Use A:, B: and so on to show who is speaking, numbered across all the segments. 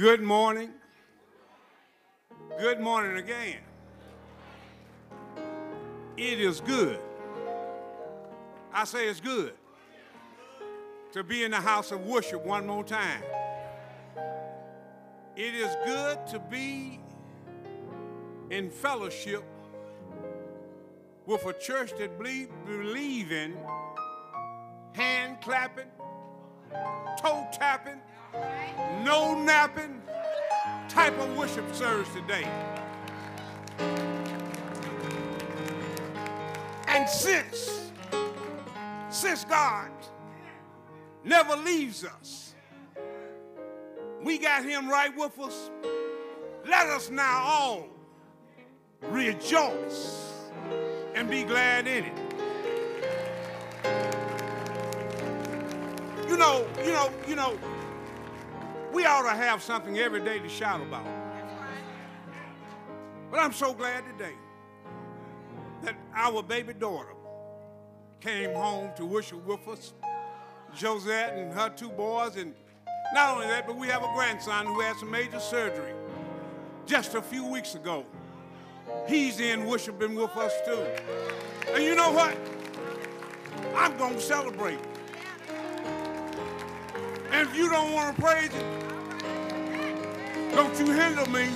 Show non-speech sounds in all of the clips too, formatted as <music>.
A: Good morning. Good morning again. It is good. I say it's good to be in the house of worship one more time. It is good to be in fellowship with a church that believe, believe in hand clapping, toe tapping, no napping type of worship service today. And since, since God never leaves us, we got him right with us. Let us now all rejoice and be glad in it. You know, you know, you know, we ought to have something every day to shout about. But I'm so glad today that our baby daughter came home to worship with us, Josette and her two boys. And not only that, but we have a grandson who had some major surgery just a few weeks ago. He's in worshiping with us too. And you know what? I'm going to celebrate. And if you don't want to praise it, don't you hinder me.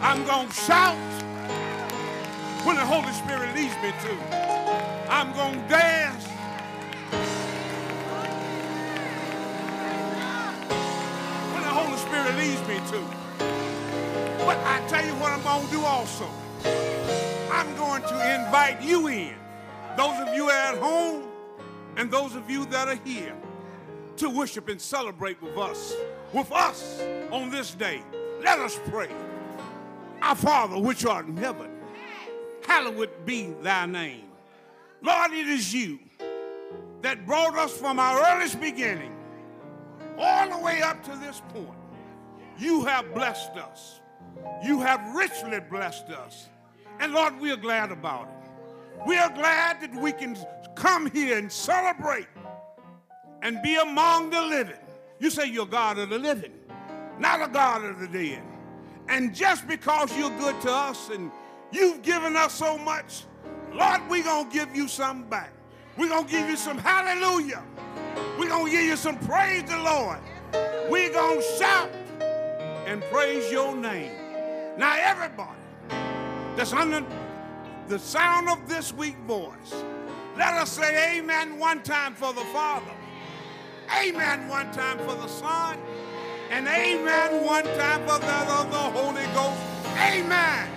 A: I'm going to shout when the Holy Spirit leads me to. I'm going to dance. When the Holy Spirit leads me to. But I tell you what I'm going to do also. I'm going to invite you in. Those of you at home and those of you that are here to worship and celebrate with us, with us on this day. Let us pray. Our Father, which art in heaven, hallowed be thy name. Lord, it is you that brought us from our earliest beginning all the way up to this point. You have blessed us. You have richly blessed us. And Lord, we are glad about it. We are glad that we can come here and celebrate and be among the living. You say you're God of the living, not a God of the dead. And just because you're good to us and you've given us so much, Lord, we're going to give you something back. We're going to give you some hallelujah. We're going to give you some praise the Lord. We're going to shout and praise your name. Now, everybody that's under the sound of this weak voice, let us say amen one time for the Father. Amen one time for the Son. And amen one time for the, the, the Holy Ghost. Amen.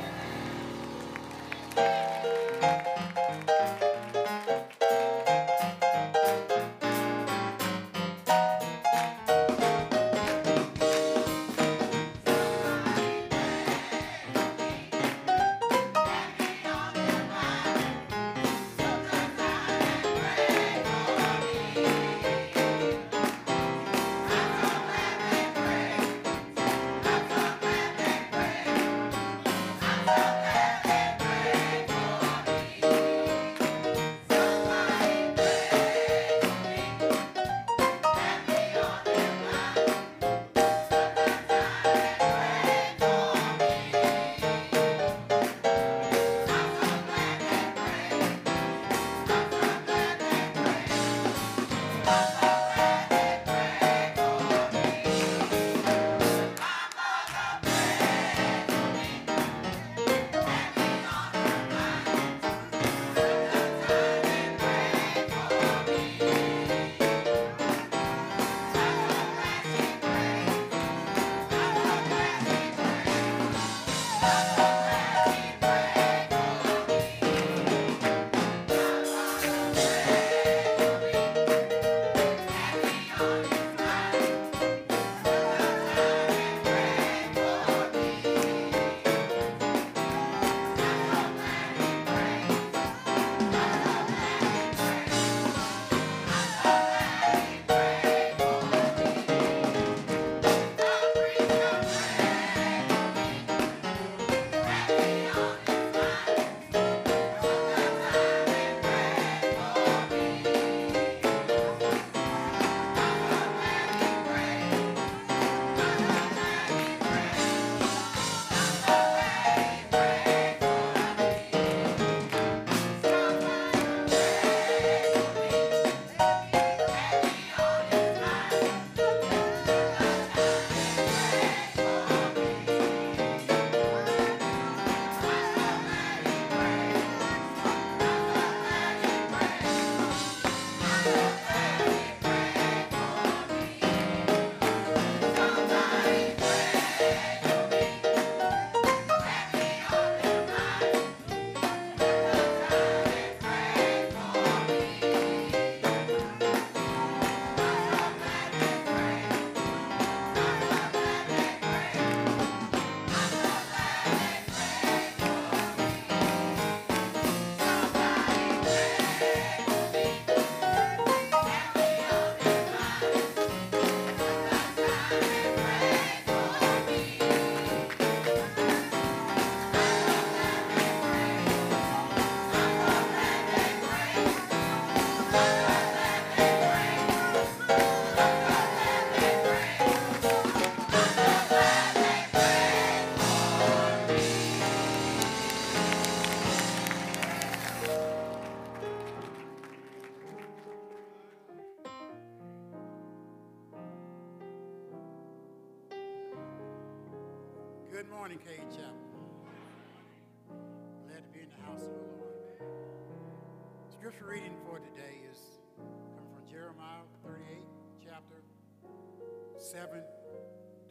B: 7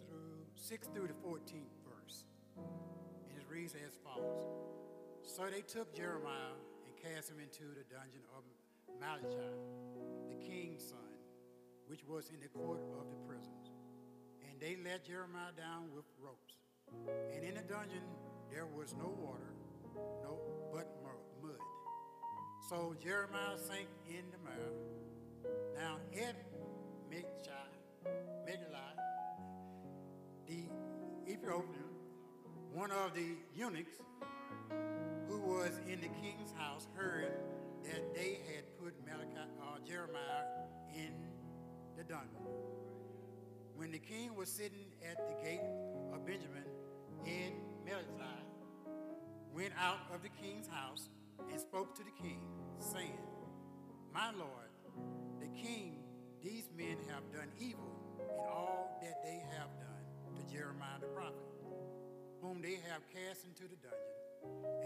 B: through 6 through the 14th verse. And it reads as follows. So they took Jeremiah and cast him into the dungeon of Malachi, the king's son, which was in the court of the prisons. And they let Jeremiah down with ropes. And in the dungeon there was no water, no but mud. So Jeremiah sank in the mire. Now Ed Mikchai, the Ethiopian, one of the eunuchs who was in the king's house, heard that they had put Malachi, uh, Jeremiah in the dungeon. When the king was sitting at the gate of Benjamin in Melchi, went out of the king's house and spoke to the king, saying, My lord, the king, these men have done evil in all that they have done to Jeremiah the prophet, whom they have cast into the dungeon,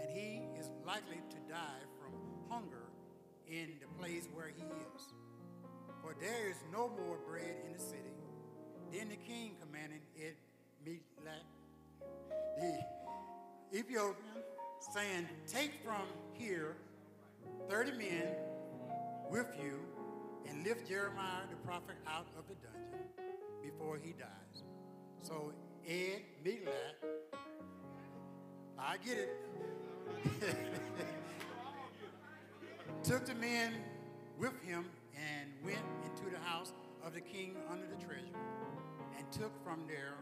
B: and he is likely to die from hunger in the place where he is. For there is no more bread in the city. Then the king commanded it like the Ethiopian, saying, Take from here 30 men with you and lift Jeremiah the prophet out of the dungeon before he dies. So Ed Milat, I get it, <laughs> took the men with him and went into the house of the king under the treasury and took from there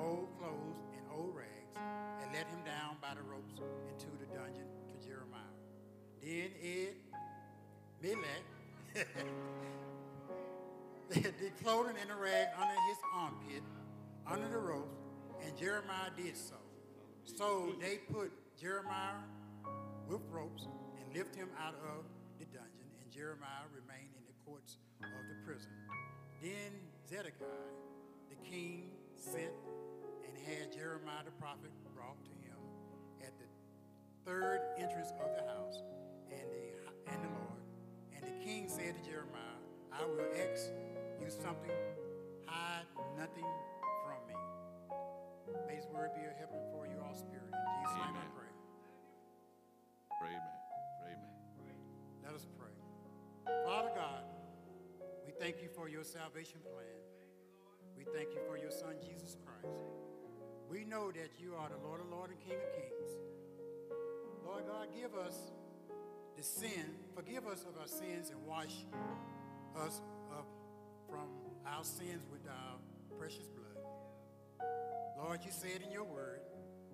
B: old clothes and old rags and let him down by the ropes into the dungeon to Jeremiah. Then Ed Melech <laughs> the clothing and the rag under his armpit, under the ropes, and Jeremiah did so. So they put Jeremiah with ropes and lift him out of the dungeon, and Jeremiah remained in the courts of the prison. Then Zedekiah, the king, sent and had Jeremiah the prophet brought to him at the third entrance of the house, and the, and the Lord. And the king said to Jeremiah, I will ask you something, hide nothing from me. May his word be a help for you all spirit. In Jesus' name I
C: Amen.
B: pray.
C: Pray, amen. Pray, amen.
B: Let us pray. Father God, we thank you for your salvation plan. We thank you for your son, Jesus Christ. We know that you are the Lord of Lords and King of Kings. Lord God, give us the sin, forgive us of our sins and wash us up from our sins with our precious blood. Lord, you said in your word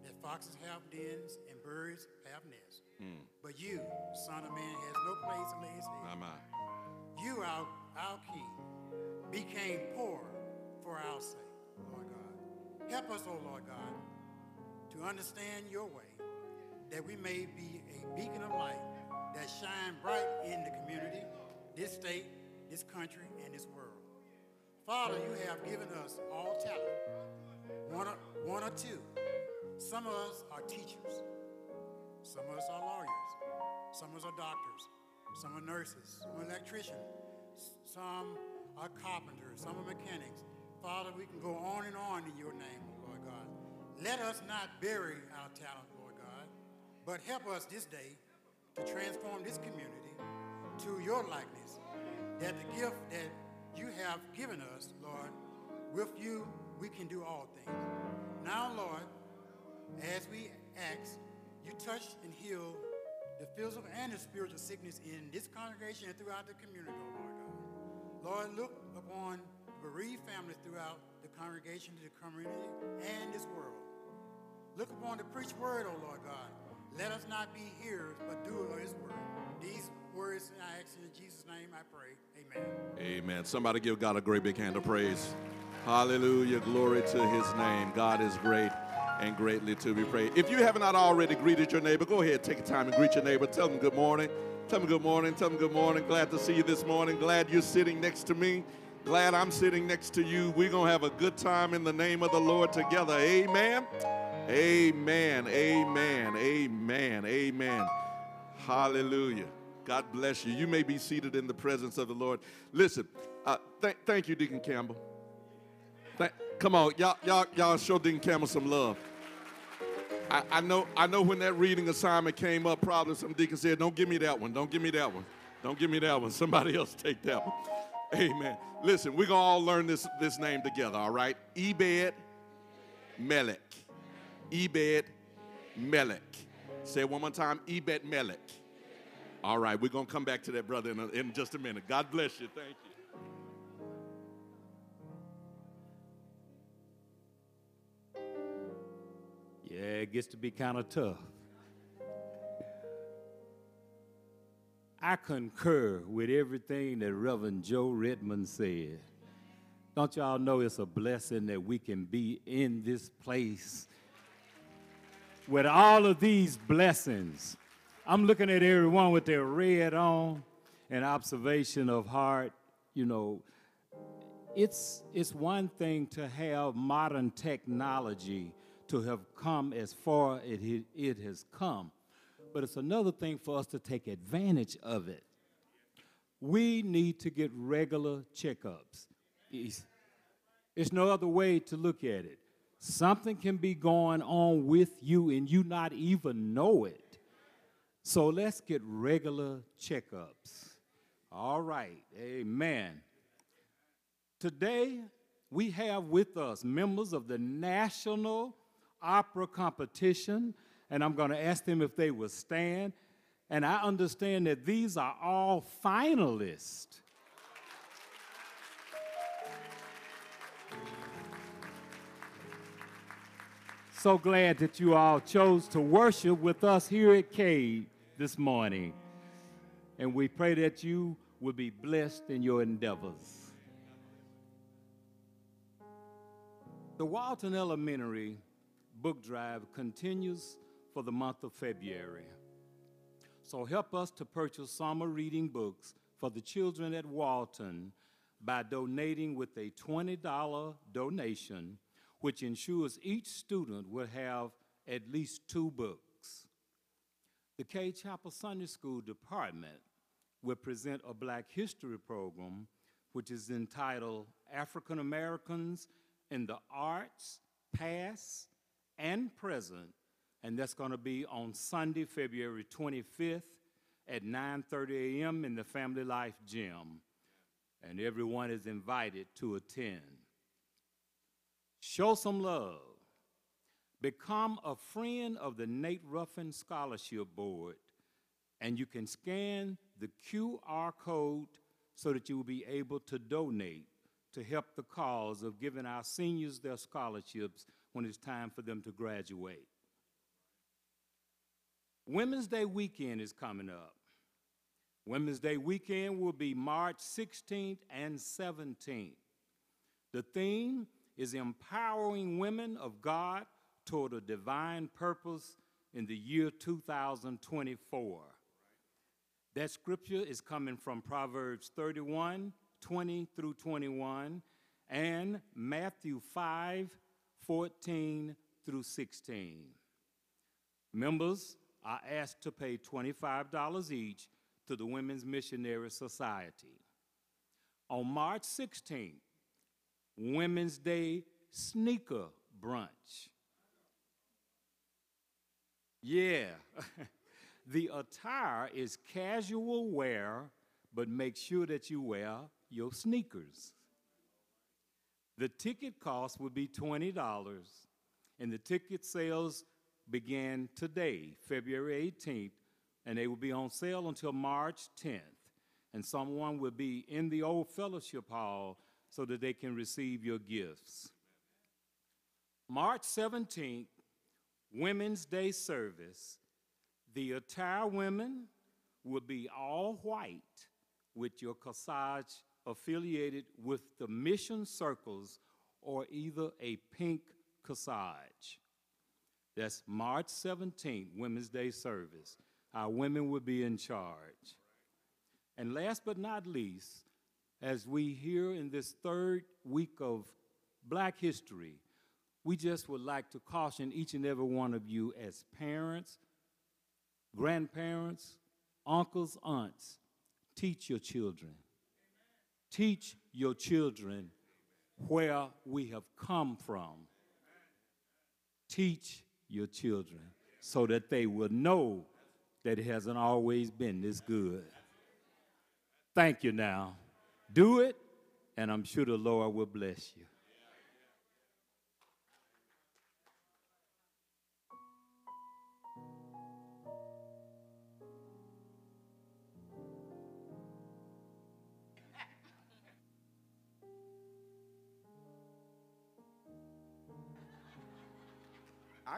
B: that foxes have dens and birds have nests. Hmm. But you, Son of Man, has no place to lay his head.
C: My, my.
B: You, our, our King, became poor for our sake, Lord God. Help us, O Lord God, to understand your way, that we may be a beacon of light that shine bright in the community, this state, this country, and this world. Father, you have given us all talent, one or, one or two. Some of us are teachers. Some of us are lawyers. Some of us are doctors. Some are nurses. Some are electricians. Some are carpenters. Some are mechanics. Father, we can go on and on in your name, Lord God. Let us not bury our talent, Lord God, but help us this day to transform this community to your likeness. That the gift that you have given us, Lord, with you we can do all things. Now, Lord, as we ask, you touch and heal the physical and the spiritual sickness in this congregation and throughout the community, oh Lord God. Lord, look upon bereaved families throughout the congregation, the community, and this world. Look upon the preached word, O Lord God. Let us not be hearers, but doers of his word. These words I ask in Jesus' name I pray. Amen.
C: Amen. Somebody give God a great big hand of praise. Hallelujah. Glory to his name. God is great and greatly to be praised. If you have not already greeted your neighbor, go ahead, take time and greet your neighbor. Tell them good morning. Tell them good morning. Tell them good morning. Glad to see you this morning. Glad you're sitting next to me. Glad I'm sitting next to you. We're going to have a good time in the name of the Lord together. Amen. Amen. Amen. Amen. Amen. Hallelujah. God bless you. You may be seated in the presence of the Lord. Listen, uh, th- thank you, Deacon Campbell. Th- come on, y'all, y'all, y'all show Deacon Campbell some love. I, I, know, I know when that reading assignment came up, probably some deacon said, Don't give me that one. Don't give me that one. Don't give me that one. <laughs> Somebody else take that one. Amen. Listen, we're going to all learn this, this name together, all right? Ebed Melech. Ebed Melech. Say it one more time Ebed Melech. All right, we're going to come back to that, brother, in, a, in just a minute. God bless you. Thank you.
D: Yeah, it gets to be kind of tough. I concur with everything that Reverend Joe Redmond said. Don't y'all know it's a blessing that we can be in this place with all of these blessings? I'm looking at everyone with their red on and observation of heart. You know, it's, it's one thing to have modern technology to have come as far as it, it has come, but it's another thing for us to take advantage of it. We need to get regular checkups. It's, it's no other way to look at it. Something can be going on with you and you not even know it. So let's get regular checkups. All right, amen. Today, we have with us members of the National Opera Competition, and I'm going to ask them if they will stand. And I understand that these are all finalists. So glad that you all chose to worship with us here at Cade this morning. And we pray that you will be blessed in your endeavors. The Walton Elementary book drive continues for the month of February. So help us to purchase summer reading books for the children at Walton by donating with a $20 donation which ensures each student will have at least two books. The Cade Chapel Sunday School Department will present a Black History program, which is entitled African Americans in the Arts, Past and Present, and that's going to be on Sunday, February 25th at 9:30 a.m. in the Family Life Gym, and everyone is invited to attend. Show some love. Become a friend of the Nate Ruffin Scholarship Board, and you can scan the QR code so that you will be able to donate to help the cause of giving our seniors their scholarships when it's time for them to graduate. Women's Day weekend is coming up. Women's Day weekend will be March 16th and 17th. The theme is empowering women of God toward a divine purpose in the year 2024. That scripture is coming from Proverbs 31 20 through 21 and Matthew 5 14 through 16. Members are asked to pay $25 each to the Women's Missionary Society. On March 16th, Women's Day sneaker brunch. Yeah, <laughs> the attire is casual wear, but make sure that you wear your sneakers. The ticket cost would be $20, and the ticket sales began today, February 18th, and they will be on sale until March 10th. And someone will be in the old fellowship hall so that they can receive your gifts. March 17th, Women's Day service. The attire women will be all white with your corsage affiliated with the mission circles or either a pink corsage. That's March 17th, Women's Day service. Our women will be in charge. And last but not least, as we hear in this third week of Black History, we just would like to caution each and every one of you as parents, grandparents, uncles, aunts, teach your children. Teach your children where we have come from. Teach your children so that they will know that it hasn't always been this good. Thank you now. Do it, and I'm sure the Lord will bless you.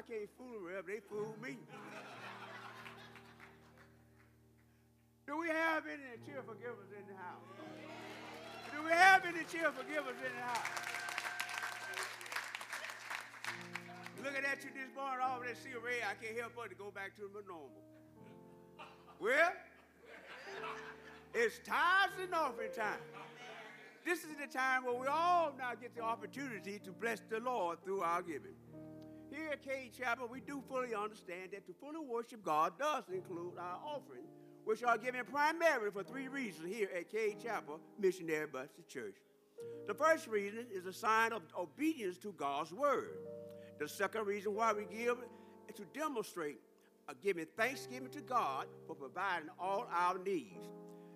E: I can't fool them, they fool me. Do we have any cheerful givers in the house? Do we have any cheerful givers in the house? Looking at you this morning, all that see red, I can't help but to go back to the normal. Well, it's tithes and offering time. This is the time where we all now get the opportunity to bless the Lord through our giving. Here at Cade Chapel, we do fully understand that to fully worship God does include our offering, which are given primarily for three reasons here at Cade Chapel Missionary Baptist Church. The first reason is a sign of obedience to God's word. The second reason why we give is to demonstrate a giving thanksgiving to God for providing all our needs.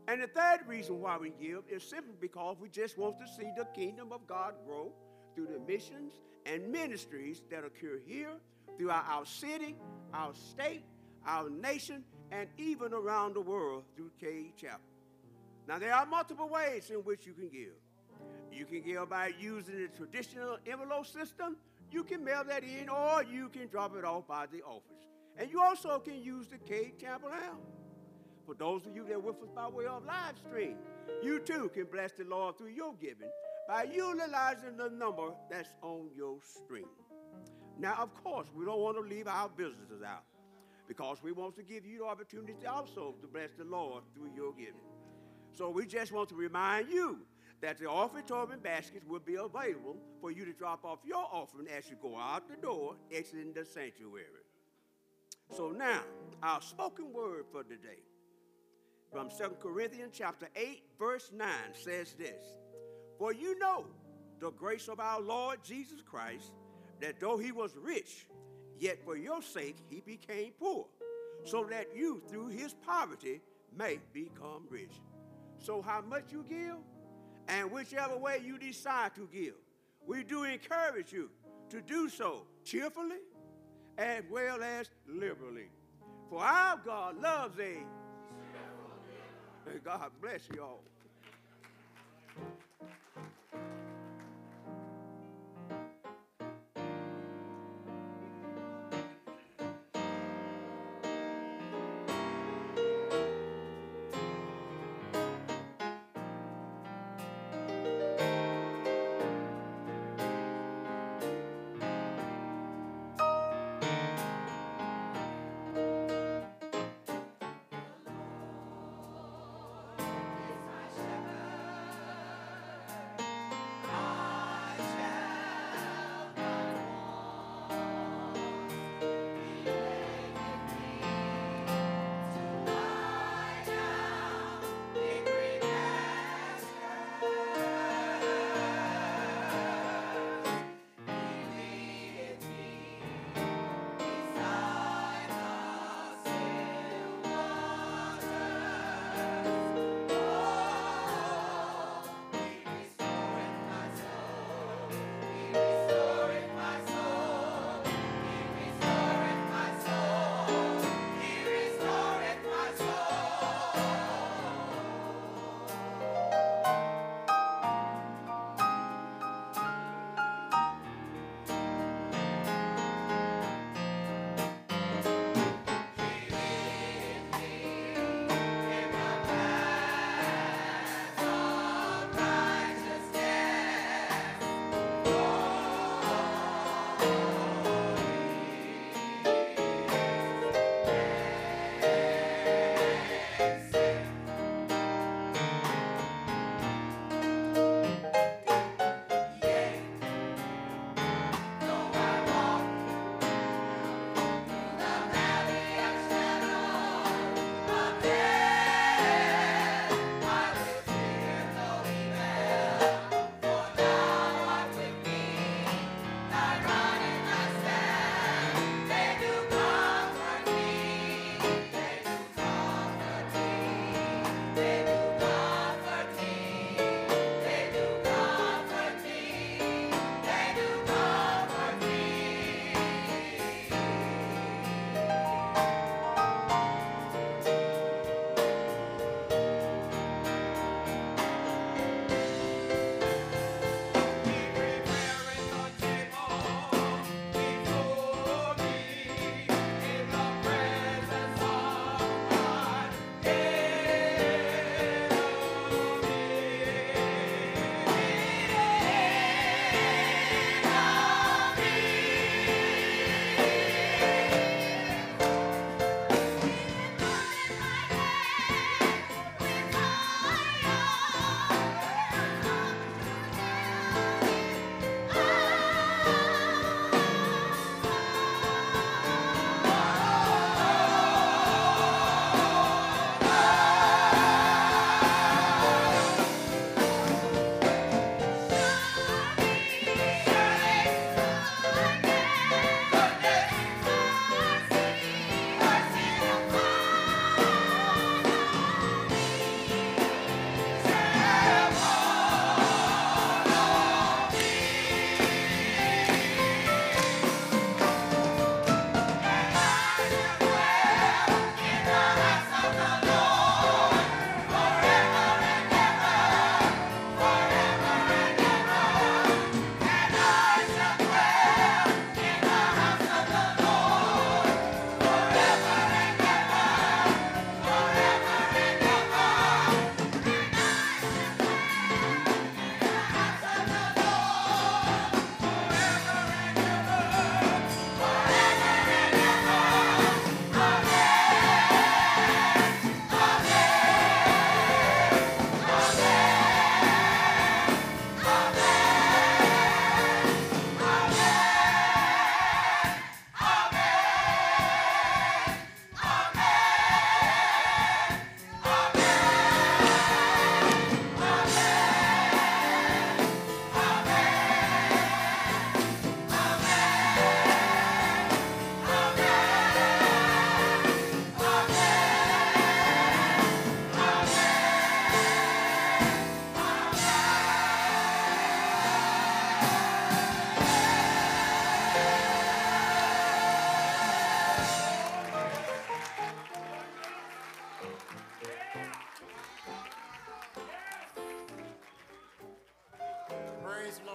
E: And the third reason why we give is simply because we just want to see the kingdom of God grow through the missions and ministries that occur here, throughout our city, our state, our nation, and even around the world through Cade Chapel. Now, there are multiple ways in which you can give. You can give by using the traditional envelope system, you can mail that in, or you can drop it off by the office. And you also can use the Cade Chapel app. For those of you that are with us by way of live stream, you too can bless the Lord through your giving by utilizing the number that's on your screen. Now, of course, we don't want to leave our businesses out because we want to give you the opportunity also to bless the Lord through your giving. So we just want to remind you that the offertory baskets will be available for you to drop off your offering as you go out the door, exiting the sanctuary. So now, our spoken word for today from 2 Corinthians chapter 8, verse 9 says this. For you know the grace of our Lord Jesus Christ, that though he was rich, yet for your sake he became poor, so that you through his poverty may become rich. So, how much you give, and whichever way you decide to give, we do encourage you to do so cheerfully as well as liberally. For our God loves a. God bless you all.
B: Thank you.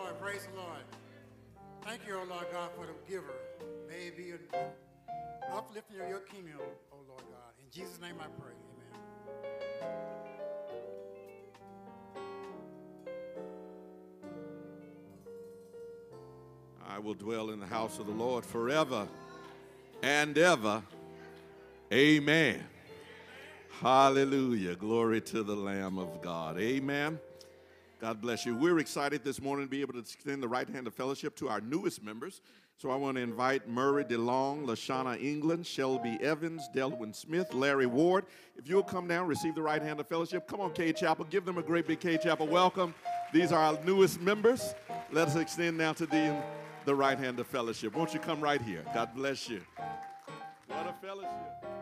B: Lord. Praise the Lord. Thank you, O Lord God, for the giver. May it be uplifting of your kingdom, O Lord God. In Jesus' name I pray. Amen.
C: I will dwell in the house of the Lord forever and ever. Amen. Hallelujah. Glory to the Lamb of God. Amen. God bless you. We're excited this morning to be able to extend the right hand of fellowship to our newest members. So I want to invite Murray DeLong, Lashana England, Shelby Evans, Delwyn Smith, Larry Ward. If you'll come down, receive the right hand of fellowship. Come on, Cade Chapel. Give them a great big Cade Chapel welcome. These are our newest members. Let us extend now to them the right hand of fellowship. Won't you come right here? God bless you. What a fellowship.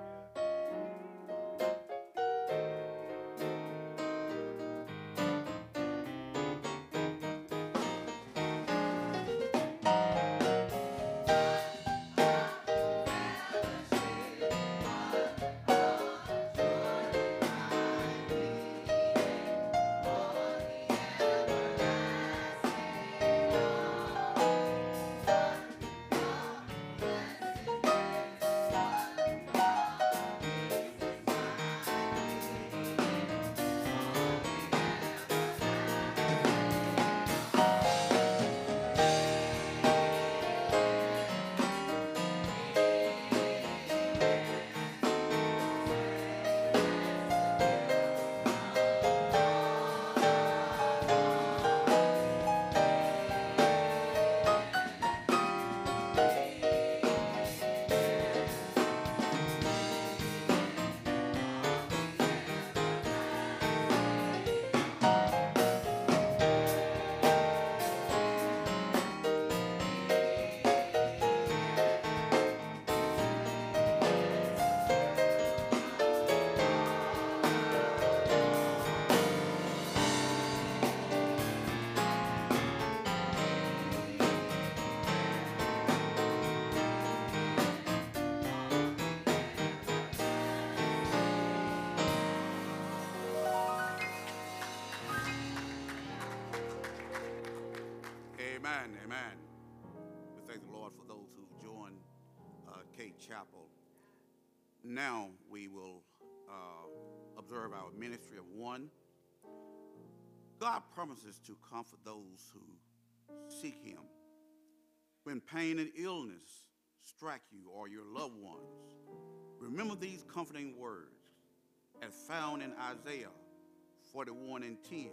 F: Chapel. Now we will uh, observe our ministry of one. God promises to comfort those who seek Him. When pain and illness strike you or your loved ones, remember these comforting words as found in Isaiah 41 and 10.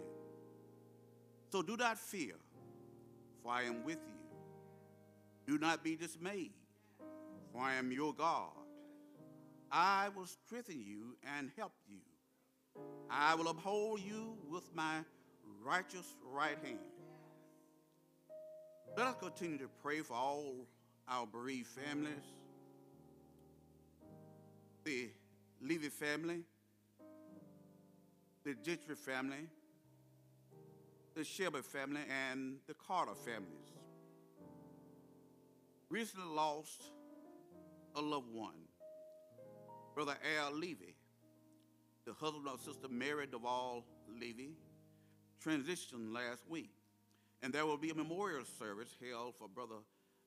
F: So do not fear, for I am with you. Do not be dismayed, for I am your God. I will strengthen you and help you. I will uphold you with my righteous right hand. Let us continue to pray for all our bereaved families, the Levy family, the Gentry family, the Shelby family, and the Carter families. Recently lost a loved one, Brother Al Levy, the husband of Sister Mary Duvall Levy, transitioned last week. And there will be a memorial service held for Brother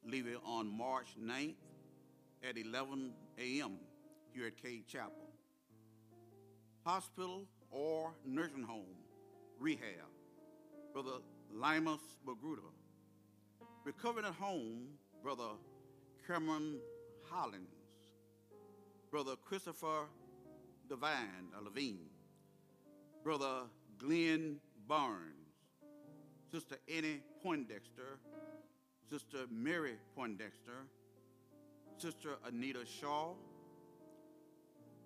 F: Levy on March 9th at 11 a.m. here at Cade Chapel. Hospital or nursing home, rehab, Brother Limas Magruder. Recovering at home, Brother Cameron Hollins, Brother Christopher Devine, uh, Levine, Brother Glenn Barnes, Sister Annie Poindexter, Sister Mary Poindexter, Sister Anita Shaw,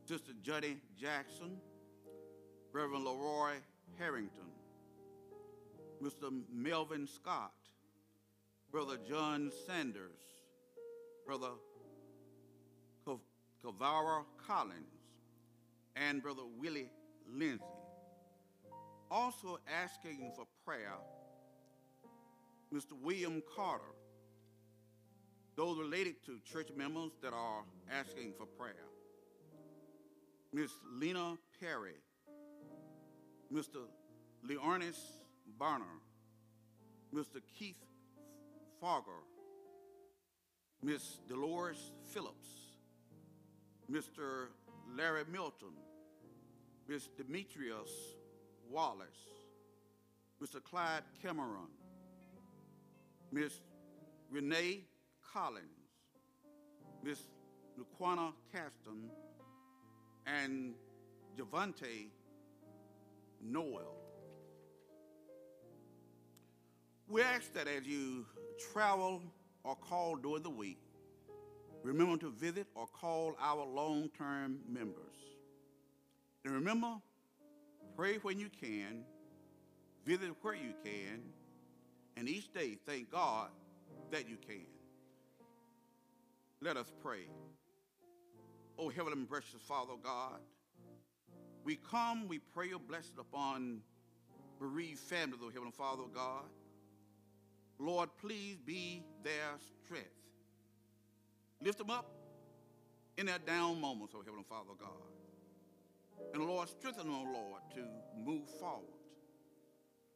F: Sister Judy Jackson, Reverend Leroy Harrington, Mr. Melvin Scott, Brother John Sanders, Brother Kavara Collins, and Brother Willie Lindsay. Also asking for prayer, Mr. William Carter. Those related to church members that are asking for prayer. Miss Lena Perry, Mr. Leonis Barner, Mr. Keith Farger, Miss Dolores Phillips, Mr. Larry Milton, Ms. Demetrius Wallace, Mr. Clyde Cameron, Ms. Renee Collins, Ms. Luquana Caston, and Javante Noel. We ask that as you travel or call during the week, remember to visit or call our long term members. And remember, pray when you can, visit where you can, and each day thank God that you can. Let us pray. Oh, heavenly and precious Father God, we come, we pray your blessing upon bereaved families, oh Heavenly Father God. Lord, please be their strength. Lift them up in their down moments, oh Heavenly Father God. And Lord, strengthen them, oh Lord, to move forward.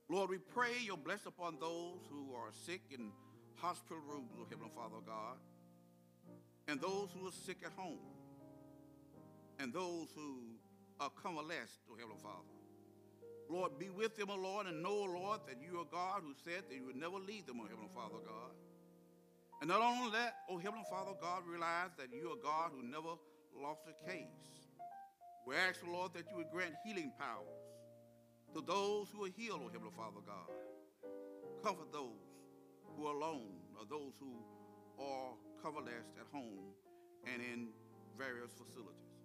F: Lord, we pray your blessing upon those who are sick in hospital rooms, oh Heavenly Father God, and those who are sick at home, and those who are convalescent, oh Heavenly Father. Lord, be with them, O Lord, and know, Lord, that you are God who said that you would never leave them, O Heavenly Father God. And not only that, O Heavenly Father God, realize that you are God who never lost a case. We ask, the Lord, that you would grant healing powers to those who are healed, O Heavenly Father God. Comfort those who are alone or those who are convalescent at home and in various facilities.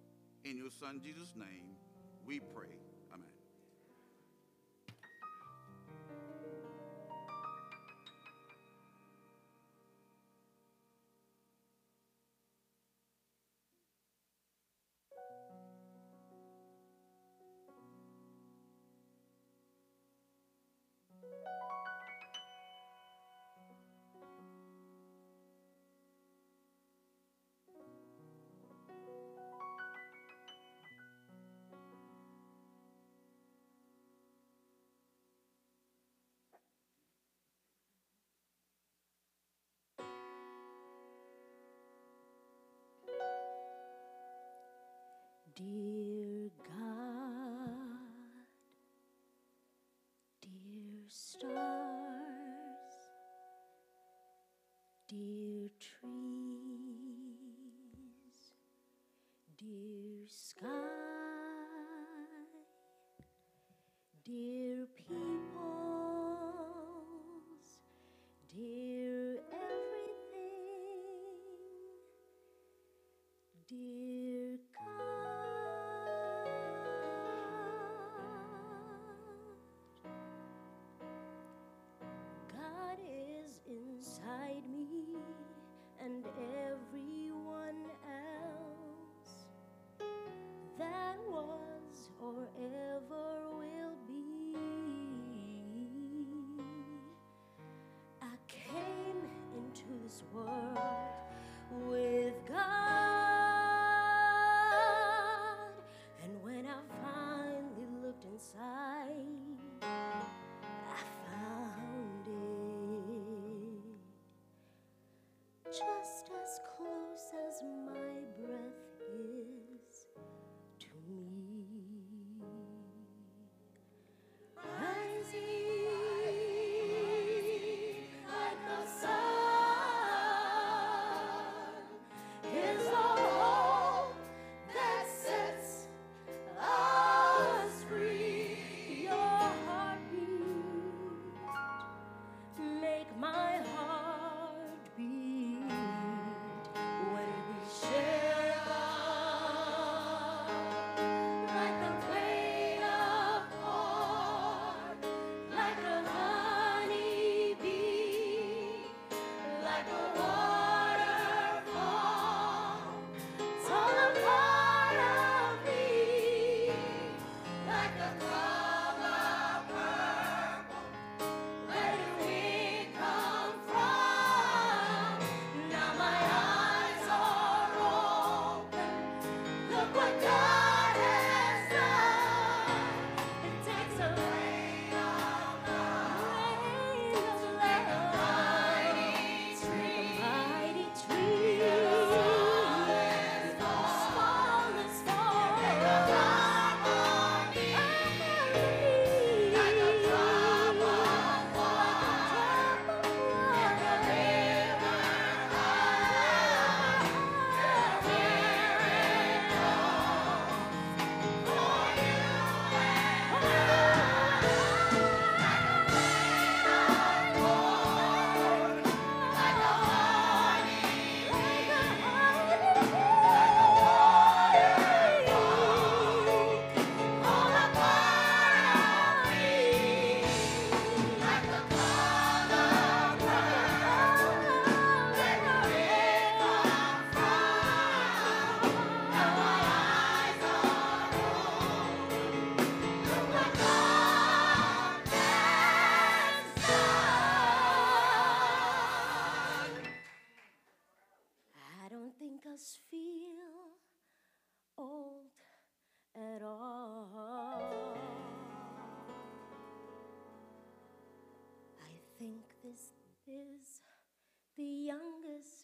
F: In your Son Jesus' name, we pray.
G: Dear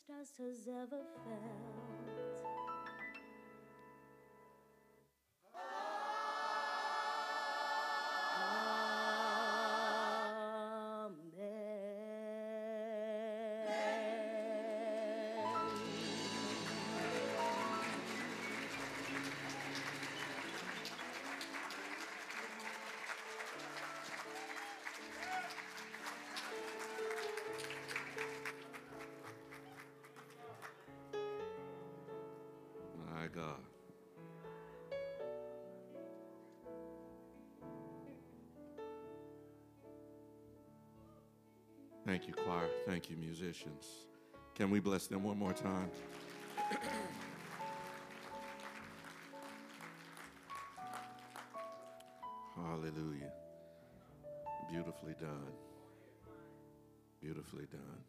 G: us has ever felt.
C: God. Thank you, choir. Thank you, musicians. Can we bless them one more time? <clears throat> Hallelujah. Beautifully done. Beautifully done.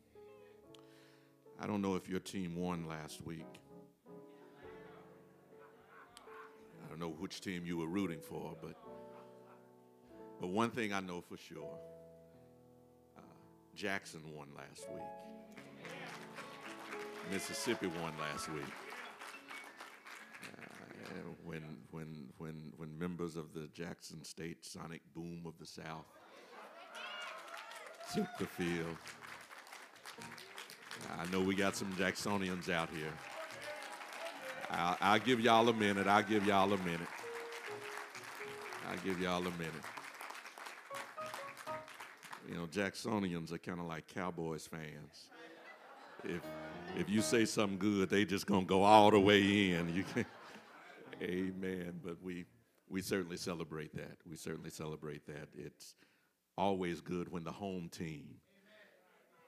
C: I don't know if your team won last week. Which team you were rooting for, but but one thing I know for sure, uh, Jackson won last week. Mississippi won last week. Uh, when when when when members of the Jackson State Sonic Boom of the South took the field. I know we got some Jacksonians out here. I'll, I'll give y'all a minute. I'll give y'all a minute. I'll give y'all a minute. You know, Jacksonians are kind of like Cowboys fans. If if you say something good, they just gonna go all the way in. You can, Amen. But we we certainly celebrate that. We certainly celebrate that. It's always good when the home team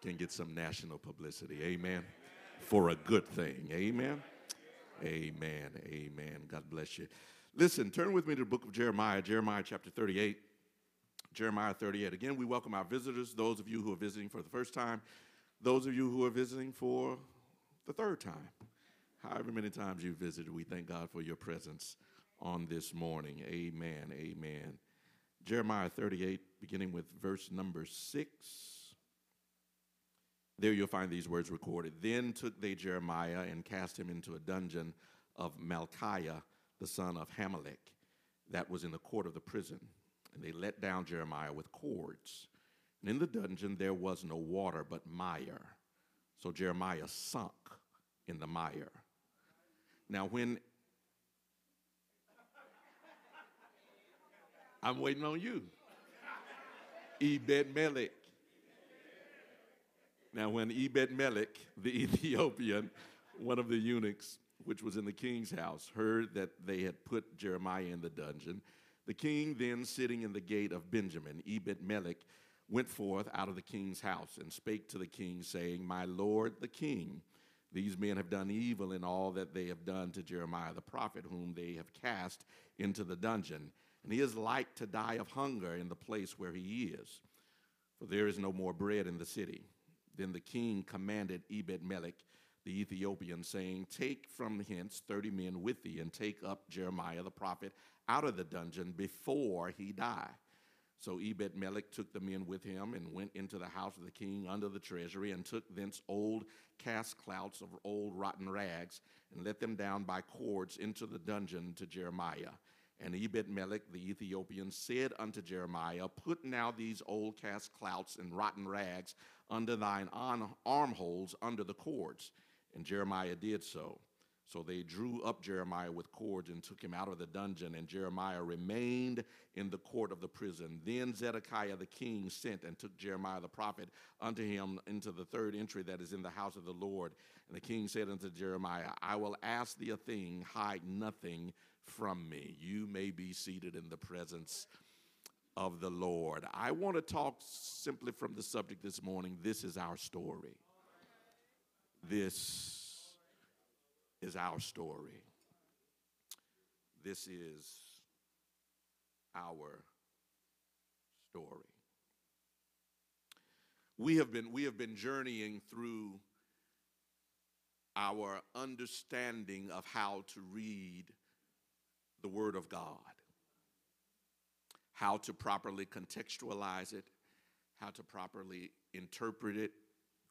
C: can get some national publicity. Amen. For a good thing. Amen. Amen. Amen. God bless you. Listen, turn with me to the book of Jeremiah, Jeremiah chapter 38. Jeremiah 38. Again, we welcome our visitors, those of you who are visiting for the first time, those of you who are visiting for the third time. However many times you've visited, we thank God for your presence on this morning. Amen. Amen. Jeremiah 38, beginning with verse number 6. There you'll find these words recorded. Then took they Jeremiah and cast him into a dungeon of Malchiah, the son of Hammelech, that was in the court of the prison. And they let down Jeremiah with cords. And in the dungeon there was no water but mire. So Jeremiah sunk in the mire. Now, when <laughs> I'm waiting on you, Ebed Melech. Now, when Ebed Melech, the <laughs> Ethiopian, one of the eunuchs, which was in the king's house, heard that they had put Jeremiah in the dungeon, the king then sitting in the gate of Benjamin, Ebed Melech, went forth out of the king's house and spake to the king, saying, My lord the king, these men have done evil in all that they have done to Jeremiah the prophet, whom they have cast into the dungeon. And he is like to die of hunger in the place where he is, for there is no more bread in the city. Then the king commanded Ebed Melech the Ethiopian, saying, Take from hence thirty men with thee, and take up Jeremiah the prophet out of the dungeon before he die. So Ebed Melech took the men with him and went into the house of the king under the treasury, and took thence old cast clouts of old rotten rags, and let them down by cords into the dungeon to Jeremiah. And Ebed Melech the Ethiopian said unto Jeremiah, Put now these old cast clouts and rotten rags under thine arm- armholes under the cords. And Jeremiah did so. So they drew up Jeremiah with cords and took him out of the dungeon, and Jeremiah remained in the court of the prison. Then Zedekiah the king sent and took Jeremiah the prophet unto him into the third entry that is in the house of the Lord. And the king said unto Jeremiah, I will ask thee a thing, hide nothing from me. You may be seated in the presence of the Lord. I want to talk simply from the subject this morning. This is our story. This is our story. This is our story. We have been we have been journeying through our understanding of how to read the Word of God, how to properly contextualize it, how to properly interpret it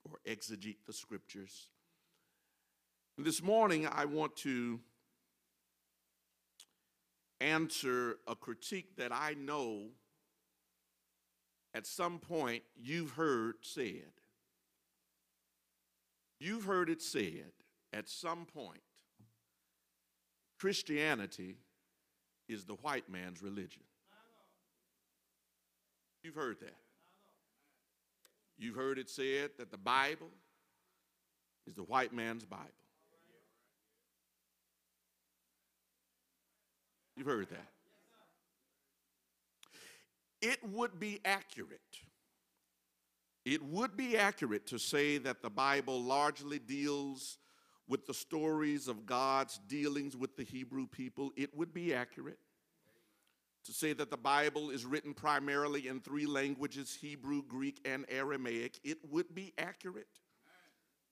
C: or exegete the scriptures. This morning, I want to answer a critique that I know at some point you've heard said. You've heard it said at some point Christianity is the white man's religion. You've heard that. You've heard it said that the Bible is the white man's Bible. You've heard that. It would be accurate. It would be accurate to say that the Bible largely deals with the stories of God's dealings with the Hebrew people. It would be accurate to say that the Bible is written primarily in three languages Hebrew, Greek, and Aramaic. It would be accurate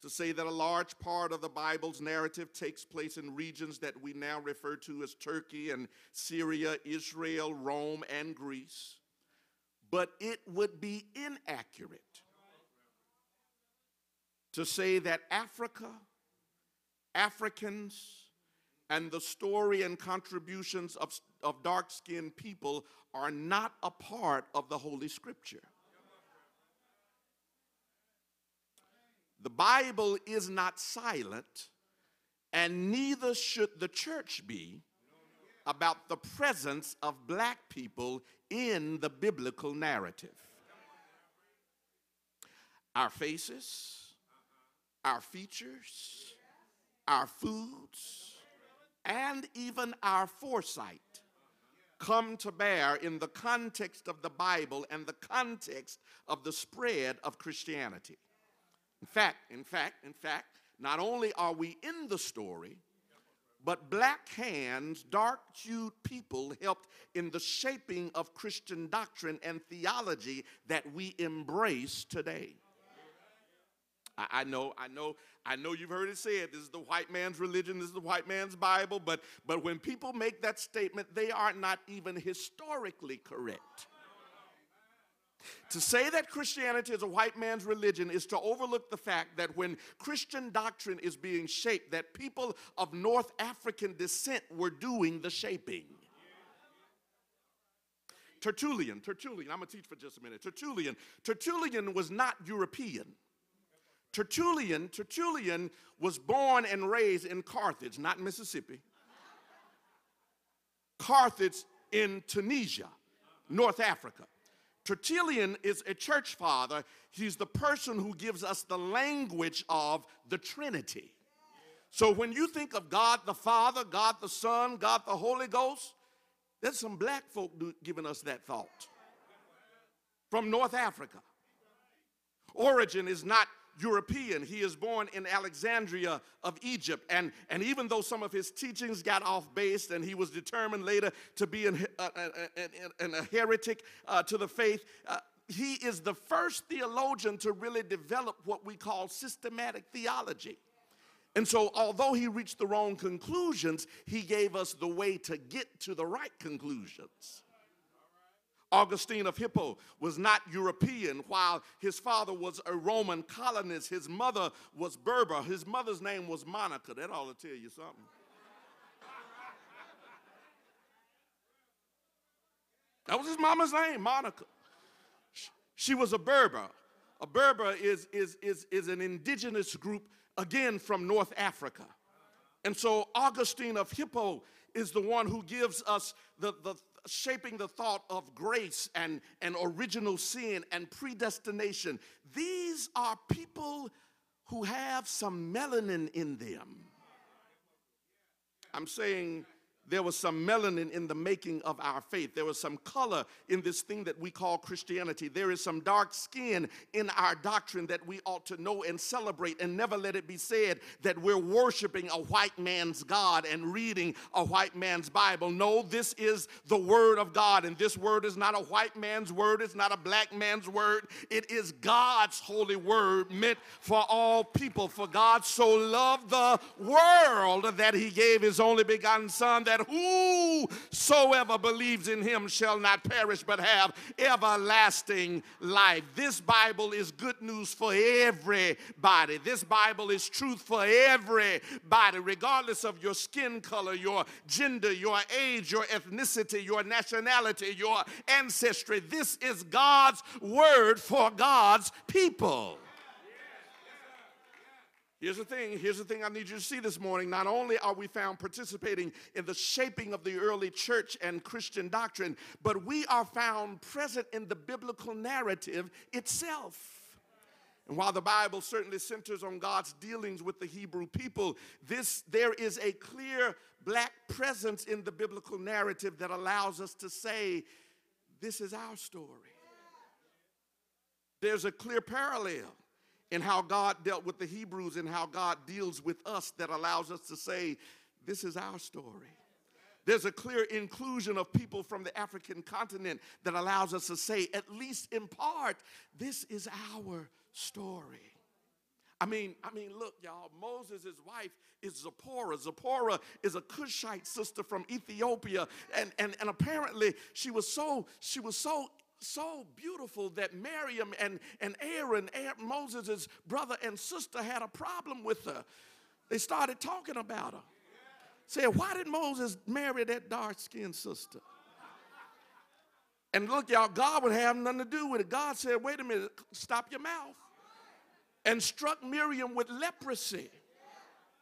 C: to say that a large part of the Bible's narrative takes place in regions that we now refer to as Turkey and Syria, Israel, Rome, and Greece. But it would be inaccurate to say that Africa, Africans, and the story and contributions of, of dark skinned people are not a part of the Holy Scripture. The Bible is not silent, and neither should the church be about the presence of black people in the biblical narrative. Our faces, our features, our foods, and even our foresight come to bear in the context of the Bible and the context of the spread of Christianity. In fact, in fact, in fact, not only are we in the story, but black hands, dark hued people helped in the shaping of Christian doctrine and theology that we embrace today. I, I know, I know, I know you've heard it said this is the white man's religion, this is the white man's Bible, but but when people make that statement, they are not even historically correct. To say that Christianity is a white man's religion is to overlook the fact that when Christian doctrine is being shaped, that people of North African descent were doing the shaping. Tertullian, Tertullian, I'm gonna teach for just a minute. Tertullian, Tertullian was not European. Tertullian, Tertullian was born and raised in Carthage, not Mississippi. Carthage in Tunisia, North Africa. Tertullian is a church father. He's the person who gives us the language of the Trinity. So when you think of God the Father, God the Son, God the Holy Ghost, there's some black folk giving us that thought from North Africa. Origen is not European. He is born in Alexandria of Egypt. And, and even though some of his teachings got off base and he was determined later to be an, uh, an, a heretic uh, to the faith, uh, he is the first theologian to really develop what we call systematic theology. And so, although he reached the wrong conclusions, he gave us the way to get to the right conclusions. Augustine of Hippo was not European, while his father was a Roman colonist. His mother was Berber. His mother's name was Monica. That ought to tell you something. That was his mama's name, Monica. She was a Berber. A Berber is, is, is, is an indigenous group, again, from North Africa. And so Augustine of Hippo is the one who gives us the, the, shaping the thought of grace and, and original sin and predestination. These are people who have some melanin in them. I'm saying there was some melanin in the making of our faith. There was some color in this thing that we call Christianity. There is some dark skin in our doctrine that we ought to know and celebrate and never let it be said that we're worshiping a white man's God and reading a white man's Bible. No, this is the Word of God, and this Word is not a white man's word, it's not a black man's word. It is God's holy word meant for all people. For God so loved the world that he gave his only begotten Son, that whosoever believes in him shall not perish but have everlasting life. This Bible is good news for everybody. This Bible is truth for everybody, regardless of your skin color, your gender, your age, your ethnicity, your nationality, your ancestry. This is God's word for God's people. Here's the thing, here's the thing I need you to see this morning. Not only are we found participating in the shaping of the early church and Christian doctrine, but we are found present in the biblical narrative itself. And while the Bible certainly centers on God's dealings with the Hebrew people, this there is a clear black presence in the biblical narrative that allows us to say this is our story. There's a clear parallel in how God dealt with the Hebrews and how God deals with us that allows us to say, This is our story. There's a clear inclusion of people from the African continent that allows us to say, at least in part, this is our story. I mean, I mean, look, y'all, Moses' wife is Zipporah. Zipporah is a Cushite sister from Ethiopia. And, and, and apparently she was so, she was so so beautiful that Miriam and, and Aaron, Aaron, Moses' brother and sister, had a problem with her. They started talking about her. Said, why did Moses marry that dark skinned sister? And look, y'all, God would have nothing to do with it. God said, wait a minute, stop your mouth. And struck Miriam with leprosy.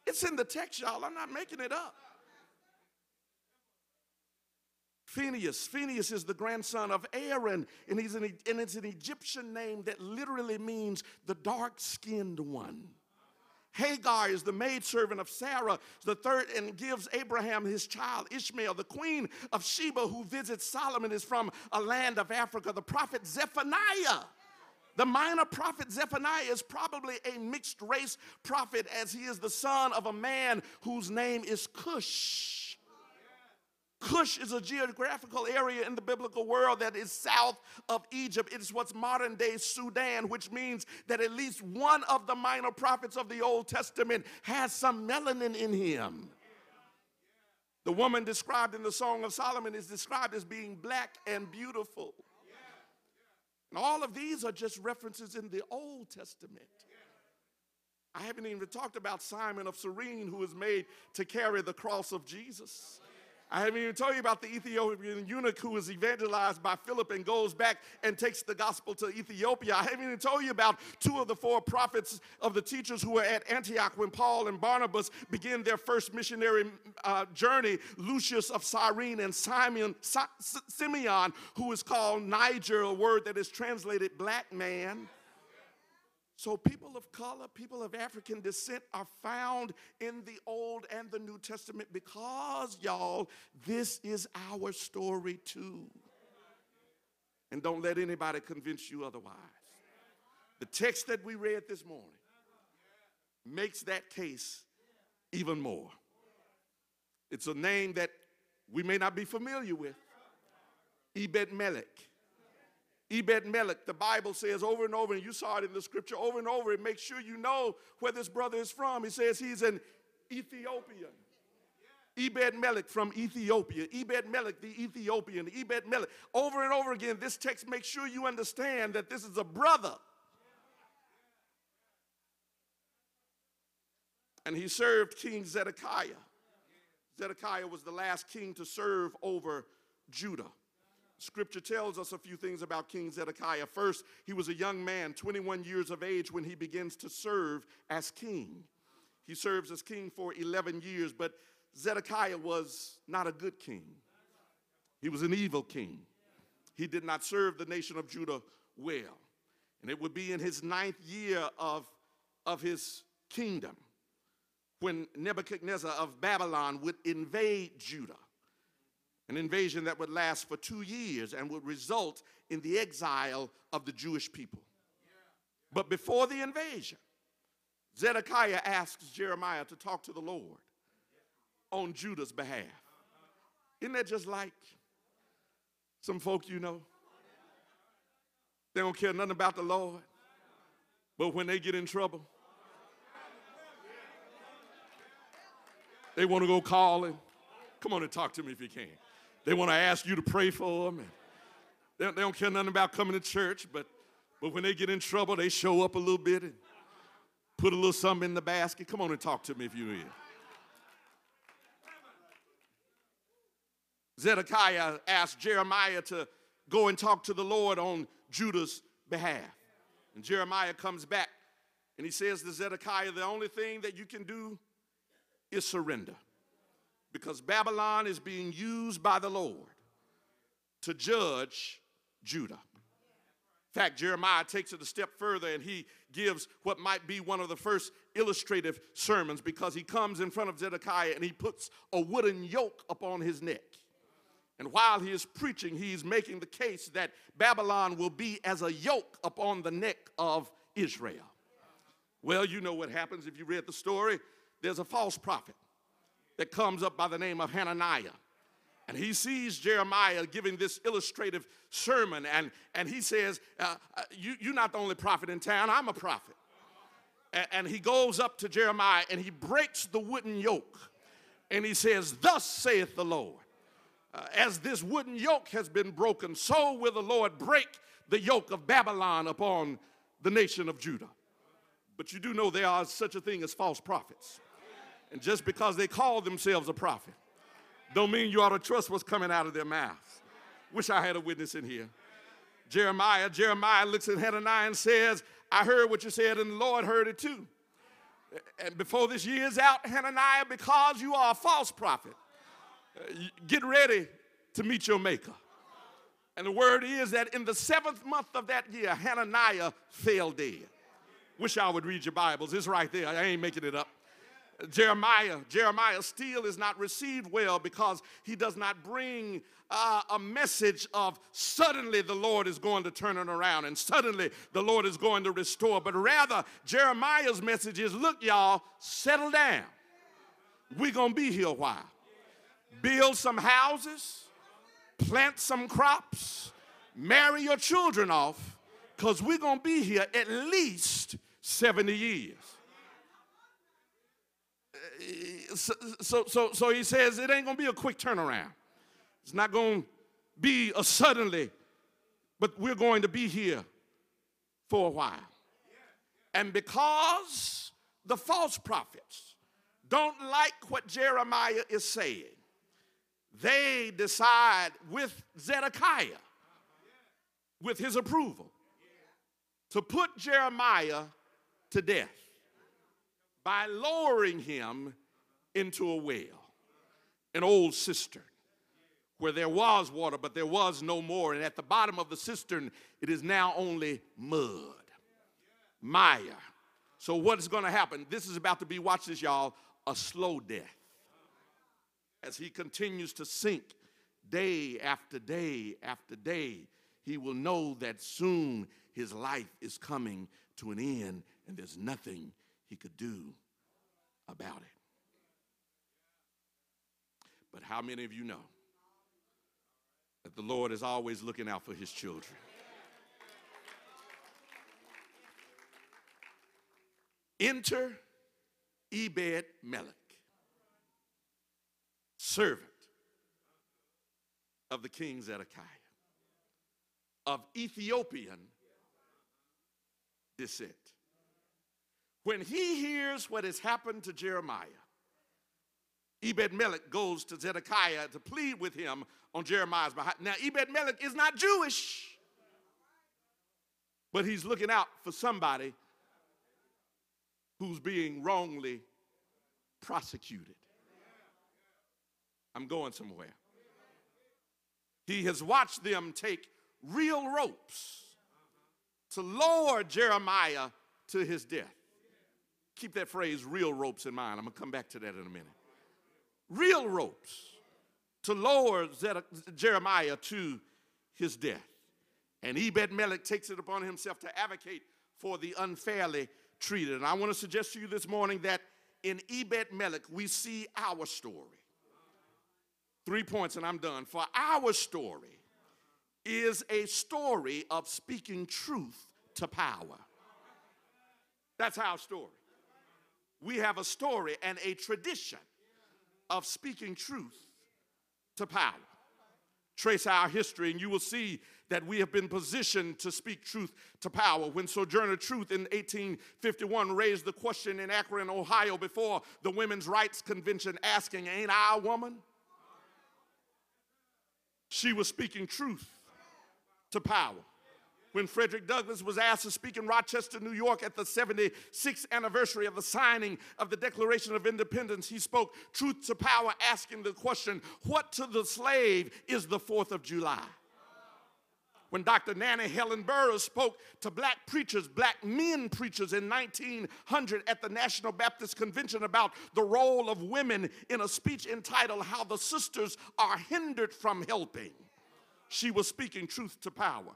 C: It's in the text, y'all. I'm not making it up. Phineas. Phineas is the grandson of Aaron, and, he's an, and it's an Egyptian name that literally means the dark skinned one. Hagar is the maidservant of Sarah, the third, and gives Abraham his child Ishmael. The queen of Sheba, who visits Solomon, is from a land of Africa. The prophet Zephaniah. The minor prophet Zephaniah is probably a mixed race prophet, as he is the son of a man whose name is Cush. Cush is a geographical area in the biblical world that is south of Egypt. It is what's modern day Sudan, which means that at least one of the minor prophets of the Old Testament has some melanin in him. The woman described in the Song of Solomon is described as being black and beautiful. And all of these are just references in the Old Testament. I haven't even talked about Simon of Cyrene, who was made to carry the cross of Jesus. I haven't even told you about the Ethiopian eunuch who was evangelized by Philip and goes back and takes the gospel to Ethiopia. I haven't even told you about two of the four prophets of the teachers who were at Antioch when Paul and Barnabas began their first missionary uh, journey Lucius of Cyrene and Simon, Simeon, who is called Niger, a word that is translated black man. So, people of color, people of African descent are found in the Old and the New Testament because, y'all, this is our story too. And don't let anybody convince you otherwise. The text that we read this morning makes that case even more. It's a name that we may not be familiar with Ebed Melech. Ebed Melech, the Bible says over and over, and you saw it in the scripture over and over, it makes sure you know where this brother is from. He says he's an Ethiopian. Ebed Melech from Ethiopia. Ebed Melech, the Ethiopian. Ebed Melech. Over and over again, this text makes sure you understand that this is a brother. And he served King Zedekiah. Zedekiah was the last king to serve over Judah. Scripture tells us a few things about King Zedekiah. First, he was a young man, 21 years of age, when he begins to serve as king. He serves as king for 11 years, but Zedekiah was not a good king. He was an evil king. He did not serve the nation of Judah well. And it would be in his ninth year of, of his kingdom when Nebuchadnezzar of Babylon would invade Judah An invasion that would last for two years and would result in the exile of the Jewish people. But before the invasion, Zedekiah asks Jeremiah to talk to the Lord on Judah's behalf. Isn't that just like some folk you know? They don't care nothing about the Lord, but when they get in trouble, they want to go calling. Come on and talk to me if you can. They want to ask you to pray for them. They, they don't care nothing about coming to church, but, but when they get in trouble, they show up a little bit and put a little something in the basket. Come on and talk to me if you're. Zedekiah asked Jeremiah to go and talk to the Lord on Judah's behalf. And Jeremiah comes back and he says to Zedekiah, The only thing that you can do is surrender. Because Babylon is being used by the Lord to judge Judah. In fact, Jeremiah takes it a step further and he gives what might be one of the first illustrative sermons because he comes in front of Zedekiah and he puts a wooden yoke upon his neck. And while he is preaching, he is making the case that Babylon will be as a yoke upon the neck of Israel. Well, you know what happens if you read the story. There's a false prophet that comes up by the name of Hananiah. And he sees Jeremiah giving this illustrative sermon, and, and he says, uh, uh, you, You're not the only prophet in town, I'm a prophet. And, and he goes up to Jeremiah and he breaks the wooden yoke, and he says, Thus saith the Lord uh, as this wooden yoke has been broken, so will the Lord break the yoke of Babylon upon the nation of Judah. But you do know there are such a thing as false prophets. And just because they call themselves a prophet, don't mean you ought to trust what's coming out of their mouths. Wish I had a witness in here. Jeremiah, Jeremiah looks at Hananiah and says, I heard what you said, and the Lord heard it too. And before this year is out, Hananiah, because you are a false prophet, uh, get ready to meet your maker. And the word is that in the seventh month of that year, Hananiah fell dead. Wish I would read your Bibles. It's right there. I ain't making it up. Jeremiah, Jeremiah still is not received well because he does not bring uh, a message of suddenly the Lord is going to turn it around and suddenly the Lord is going to restore. But rather, Jeremiah's message is look, y'all, settle down. We're going to be here a while build some houses, plant some crops, marry your children off, because we're going to be here at least 70 years. So, so, so, he says it ain't going to be a quick turnaround. It's not going to be a suddenly, but we're going to be here for a while. And because the false prophets don't like what Jeremiah is saying, they decide with Zedekiah, with his approval, to put Jeremiah to death by lowering him into a well, an old cistern where there was water, but there was no more. And at the bottom of the cistern, it is now only mud, mire. So, what is going to happen? This is about to be, watch this, y'all, a slow death as he continues to sink day after day after day, he will know that soon his life is coming to an end and there's nothing he could do about it. But how many of you know that the Lord is always looking out for his children? Enter Ebed Melech servant of the king Zedekiah, of Ethiopian descent. When he hears what has happened to Jeremiah, Ebed Melech goes to Zedekiah to plead with him on Jeremiah's behalf. Now, Ebed Melech is not Jewish, but he's looking out for somebody who's being wrongly prosecuted. I'm going somewhere. He has watched them take real ropes to lower Jeremiah to his death. Keep that phrase, real ropes, in mind. I'm going to come back to that in a minute. Real ropes to lower Jeremiah to his death. And Ebed Melech takes it upon himself to advocate for the unfairly treated. And I want to suggest to you this morning that in Ebed Melech, we see our story. Three points, and I'm done. For our story is a story of speaking truth to power. That's our story. We have a story and a tradition of speaking truth to power. Trace our history, and you will see that we have been positioned to speak truth to power. When Sojourner Truth in 1851 raised the question in Akron, Ohio, before the Women's Rights Convention, asking, Ain't I a woman? She was speaking truth to power when Frederick Douglass was asked to speak in Rochester, New York at the 76th anniversary of the signing of the Declaration of Independence, he spoke truth to power, asking the question, What to the slave is the 4th of July? When Dr. Nannie Helen Burroughs spoke to black preachers, black men preachers in 1900 at the National Baptist Convention about the role of women in a speech entitled How the Sisters Are Hindered from Helping, she was speaking truth to power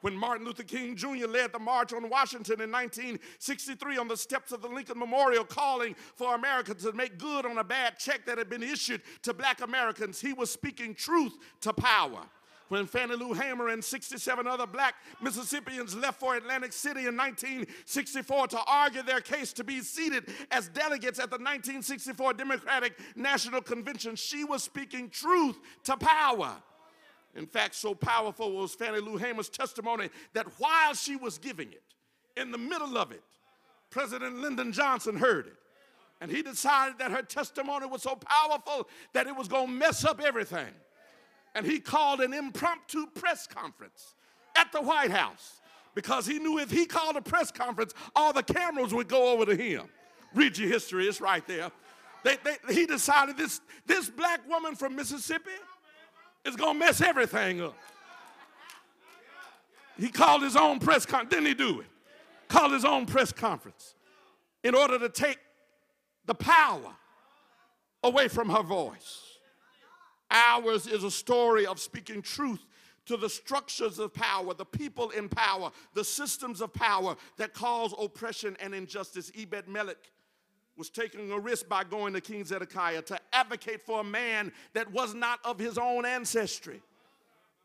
C: when Martin Luther King Jr. led the March on Washington in 1963 on the steps of the Lincoln Memorial, calling for America to make good on a bad check that had been issued to black Americans. He was speaking truth to power. When Fannie Lou Hamer and 67 other black Mississippians left for Atlantic City in 1964 to argue their case to be seated as delegates at the 1964 Democratic National Convention, she was speaking truth to power. In fact, so powerful was Fannie Lou Hamer's testimony that while she was giving it, in the middle of it, President Lyndon Johnson heard it. And he decided that her testimony was so powerful that it was going to mess up everything. And he called an impromptu press conference at the White House because he knew if he called a press conference, all the cameras would go over to him. Read your history, it's right there. They, they, he decided this, this black woman from Mississippi is going to mess everything up. He called his own press conference. Didn't he do it? Called his own press conference in order to take the power away from her voice. Ours is a story of speaking truth to the structures of power, the people in power, the systems of power that cause oppression and injustice. Ebed Melech was taking a risk by going to King Zedekiah to advocate for a man that was not of his own ancestry,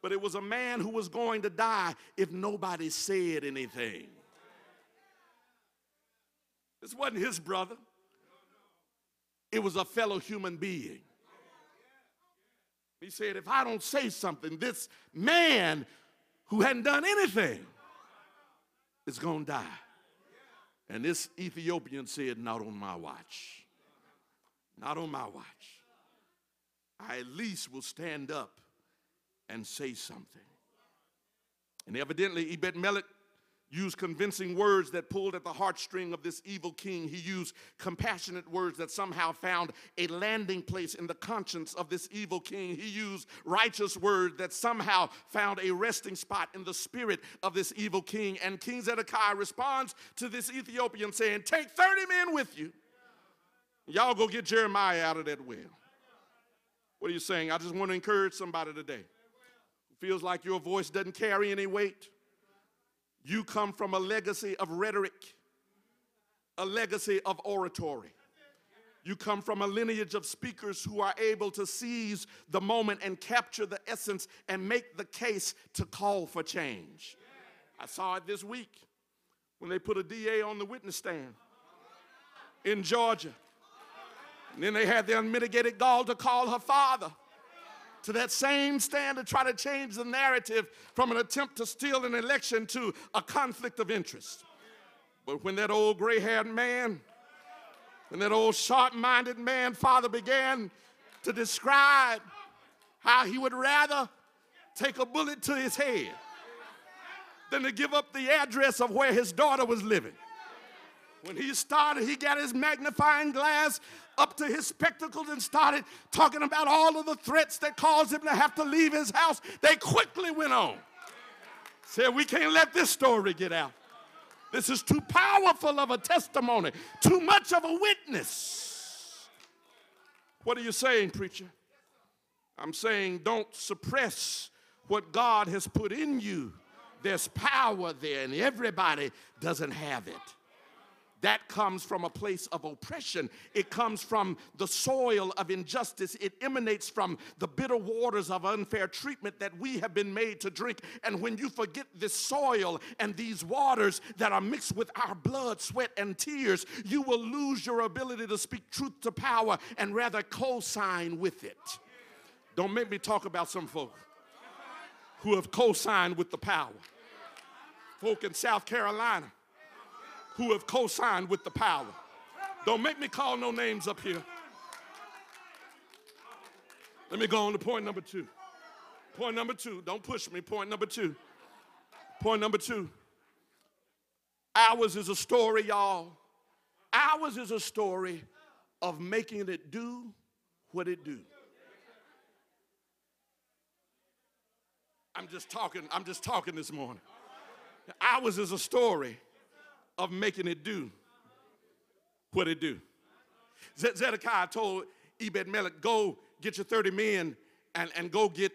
C: but it was a man who was going to die if nobody said anything. This wasn't his brother, it was a fellow human being. He said, If I don't say something, this man who hadn't done anything is going to die. And this Ethiopian said, Not on my watch. Not on my watch. I at least will stand up and say something. And evidently, Ebed Melech used convincing words that pulled at the heartstring of this evil king. He used compassionate words that somehow found a landing place in the conscience of this evil king. He used righteous words that somehow found a resting spot in the spirit of this evil king. And King Zedekiah responds to this Ethiopian saying, Take 30 men with you. Y'all go get Jeremiah out of that well. What are you saying? I just want to encourage somebody today feels like your voice doesn't carry any weight you come from a legacy of rhetoric, a legacy of oratory. You come from a lineage of speakers who are able to seize the moment and capture the essence and make the case to call for change. I saw it this week when they put a DA on the witness stand in Georgia. And then they had the unmitigated gall to call her father to that same stand to try to change the narrative from an attempt to steal an election to a conflict of interest. But when that old gray haired man, when that old sharp minded man, father began to describe how he would rather take a bullet to his head than to give up the address of where his daughter was living. When he started, he got his magnifying glass up to his spectacles and started talking about all of the threats that caused him to have to leave his house. They quickly went on. Said, We can't let this story get out. This is too powerful of a testimony, too much of a witness. What are you saying, preacher? I'm saying don't suppress what God has put in you. There's power there, and everybody doesn't have it. That comes from a place of oppression. It comes from the soil of injustice. It emanates from the bitter waters of unfair treatment that we have been made to drink. And when you forget this soil and these waters that are mixed with our blood, sweat, and tears, you will lose your ability to speak truth to power and rather co sign with it. Don't make me talk about some folk who have co signed with the power. Folk in South Carolina who have co signed with the power. Don't make me call no names up here. Let me go on to point number two. Point number two. Don't push me. Point number two. Point number two. Ours is a story, y'all. Ours is a story of making it do what it do. I'm just talking, I'm just talking this morning. Ours is a story of making it do what it do. Zedekiah told Ebed Melech, go get your 30 men and, and go get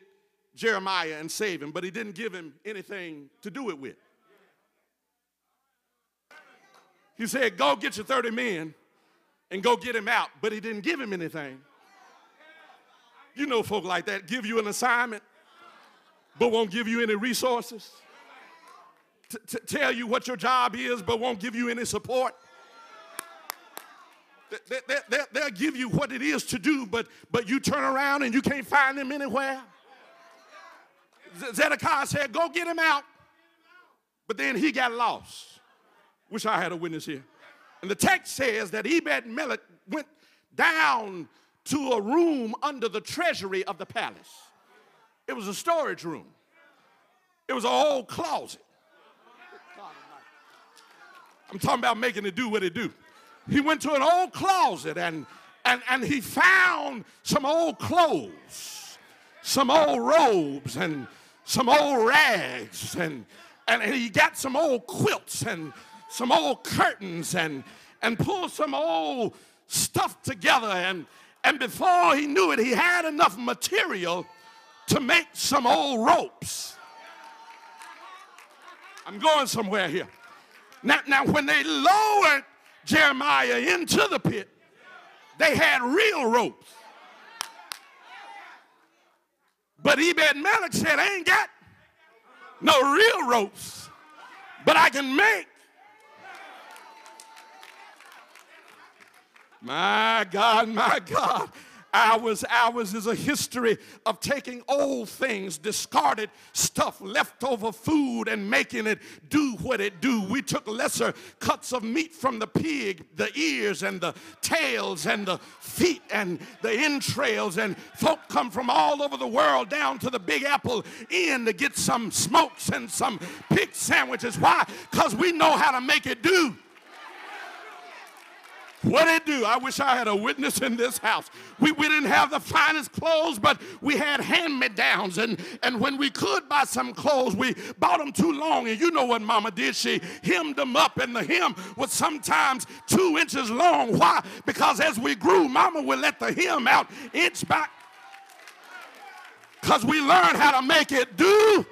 C: Jeremiah and save him, but he didn't give him anything to do it with. He said, go get your 30 men and go get him out, but he didn't give him anything. You know folk like that give you an assignment, but won't give you any resources t- t- tell you what your job is, but won't give you any support. They, they, they, they'll give you what it is to do, but, but you turn around and you can't find them anywhere. Zedekiah said, Go get him out. But then he got lost. Wish I had a witness here. And the text says that Ebed Melech went down to a room under the treasury of the palace. It was a storage room, it was an old closet. I'm talking about making it do what it do. He went to an old closet and, and, and he found some old clothes, some old robes, and some old rags, and, and, he got some old quilts and some old curtains and, and pulled some old stuff together. And, and before he knew it, he had enough material to make some old ropes. I'm going somewhere here. Now, now when they lowered Jeremiah into the pit, they had real ropes. But Ebed Melech said, I ain't got no real ropes, but I can make. My God, my God. Ours, ours is a history of taking old things, discarded stuff, leftover food, and making it do what it do. We took lesser cuts of meat from the pig, the ears and the tails and the feet and the entrails, and folk come from all over the world down to the Big Apple Inn to get some smokes and some pig sandwiches. Why? Because we know how to make it do. What did it do? I wish I had a witness in this house. We, we didn't have the finest clothes, but we had hand-me-downs. And, and when we could buy some clothes, we bought them too long. And you know what mama did? She hemmed them up, and the hem was sometimes two inches long. Why? Because as we grew, mama would let the hem out inch by because we learned how to make it do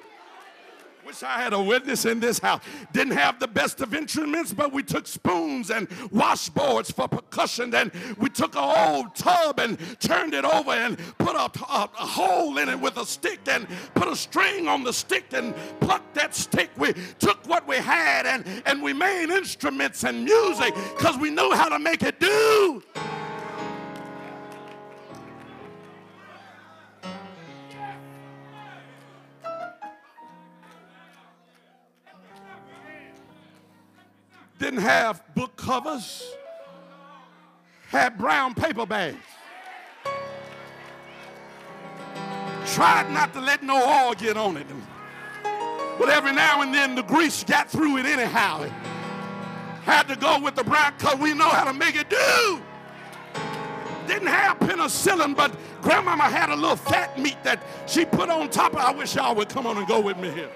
C: Wish I had a witness in this house. Didn't have the best of instruments, but we took spoons and washboards for percussion. Then we took an old tub and turned it over and put a, a, a hole in it with a stick and put a string on the stick and plucked that stick. We took what we had and, and we made instruments and music because we knew how to make it do. Didn't have book covers, had brown paper bags. Tried not to let no oil get on it. But every now and then the grease got through it anyhow. It had to go with the brown because we know how to make it do. Didn't have penicillin, but grandmama had a little fat meat that she put on top of. I wish y'all would come on and go with me here.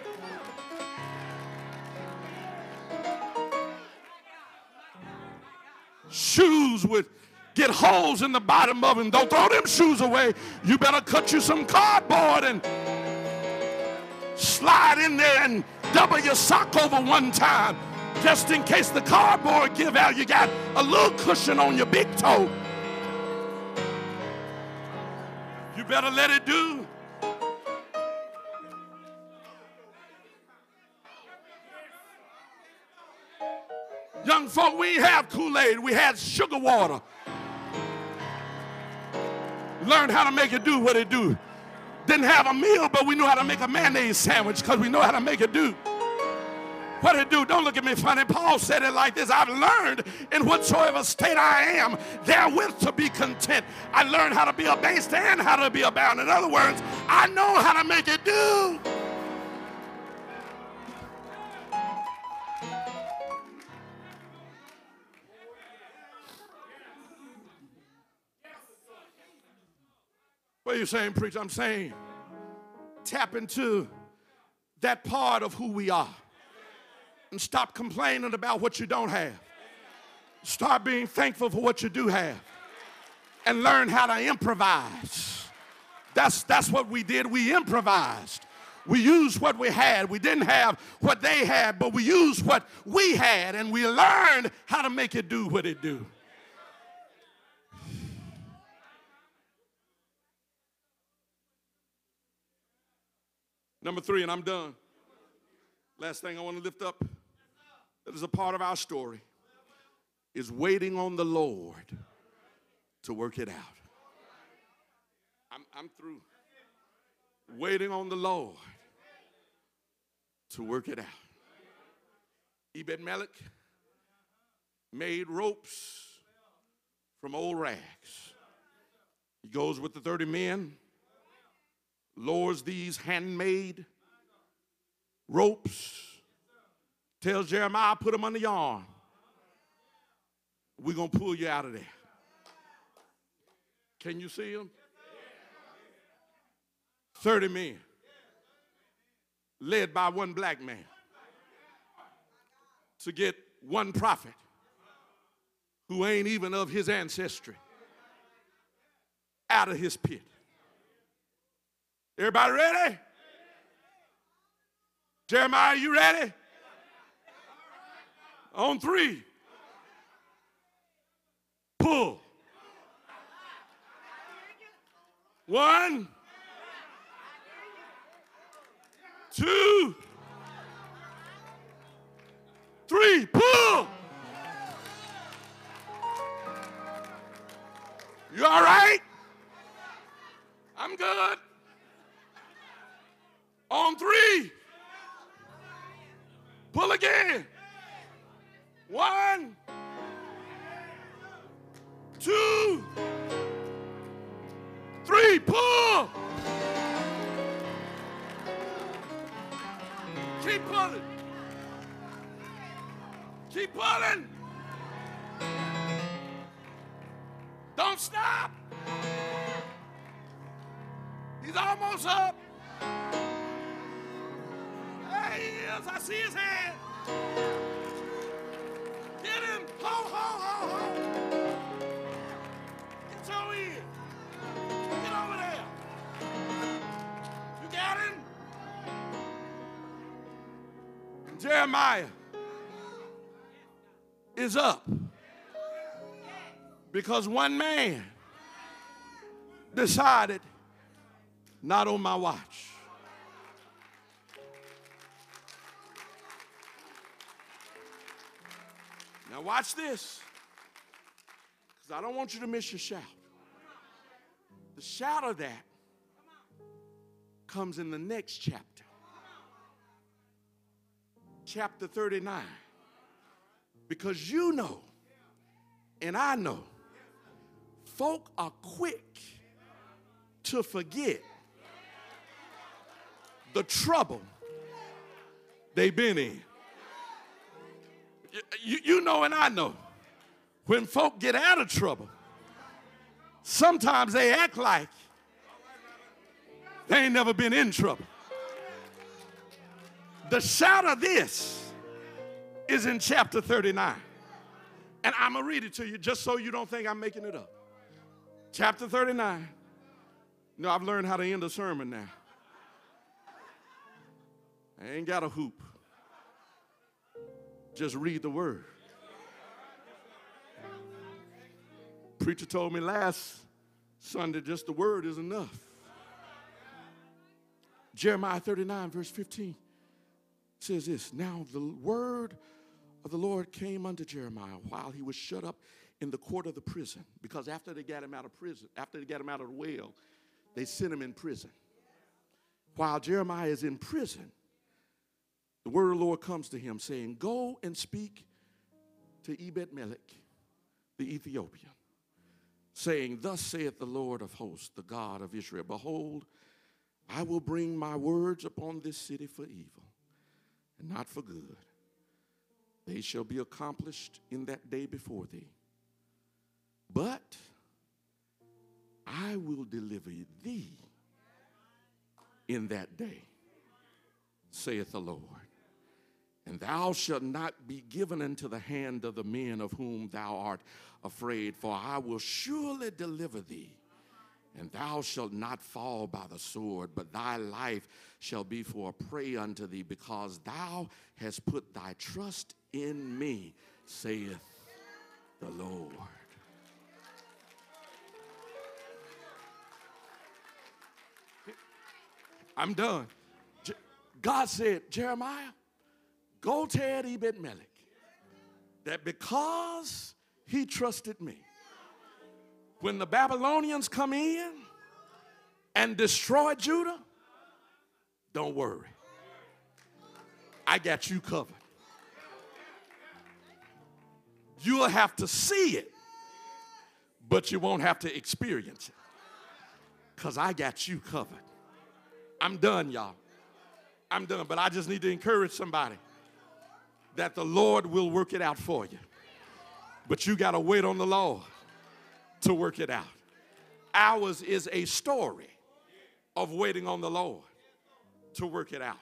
C: Shoes with get holes in the bottom of them. Don't throw them shoes away. You better cut you some cardboard and slide in there and double your sock over one time. Just in case the cardboard give out, you got a little cushion on your big toe. You better let it do. Young folk, we ain't have Kool-Aid, we had sugar water. Learned how to make it do what it do. Didn't have a meal, but we knew how to make a mayonnaise sandwich because we know how to make it do. What it do? Don't look at me funny. Paul said it like this I've learned in whatsoever state I am, therewith to be content. I learned how to be abased and how to be abound. In other words, I know how to make it do. You saying, preacher? I'm saying tap into that part of who we are and stop complaining about what you don't have. Start being thankful for what you do have and learn how to improvise. That's, that's what we did. We improvised. We used what we had. We didn't have what they had, but we used what we had and we learned how to make it do what it do. Number three, and I'm done. Last thing I want to lift up that is a part of our story is waiting on the Lord to work it out. I'm, I'm through. Waiting on the Lord to work it out. Ebed Melech made ropes from old rags. He goes with the 30 men lowers these handmade ropes, tells Jeremiah, put them under your arm. We're going to pull you out of there. Can you see them? 30 men, led by one black man, to get one prophet who ain't even of his ancestry out of his pit. Everybody ready? Jeremiah, you ready? On three. Pull. One. Two. Three. Pull. You all right? I'm good. On three. Pull again. One, two, three. Pull. Keep pulling. Keep pulling. Don't stop. He's almost up. There. I see his hand. Get him. Ho, ho, ho, ho. Get your in. Get over there. You got him? Jeremiah is up because one man decided not on my watch. Now, watch this, because I don't want you to miss your shout. The shout of that comes in the next chapter, chapter 39. Because you know, and I know, folk are quick to forget the trouble they've been in you, you know and I know when folk get out of trouble, sometimes they act like they ain't never been in trouble. The shout of this is in chapter 39. And I'm going to read it to you just so you don't think I'm making it up. Chapter 39. No, I've learned how to end a sermon now. I ain't got a hoop. Just read the word. Preacher told me last Sunday just the word is enough. Jeremiah 39, verse 15 says this Now the word of the Lord came unto Jeremiah while he was shut up in the court of the prison. Because after they got him out of prison, after they got him out of the well, they sent him in prison. While Jeremiah is in prison, the word of the Lord comes to him saying, Go and speak to Ebed Melech, the Ethiopian, saying, Thus saith the Lord of hosts, the God of Israel, Behold, I will bring my words upon this city for evil and not for good. They shall be accomplished in that day before thee. But I will deliver thee in that day, saith the Lord. And thou shalt not be given into the hand of the men of whom thou art afraid, for I will surely deliver thee. And thou shalt not fall by the sword, but thy life shall be for a prey unto thee, because thou hast put thy trust in me, saith the Lord. I'm done. God said, Jeremiah, go tell Ebed Melech that because he trusted me, when the Babylonians come in and destroy Judah, don't worry. I got you covered. You'll have to see it, but you won't have to experience it because I got you covered. I'm done, y'all. I'm done, but I just need to encourage somebody that the Lord will work it out for you. But you got to wait on the Lord to work it out. Ours is a story of waiting on the Lord to work it out.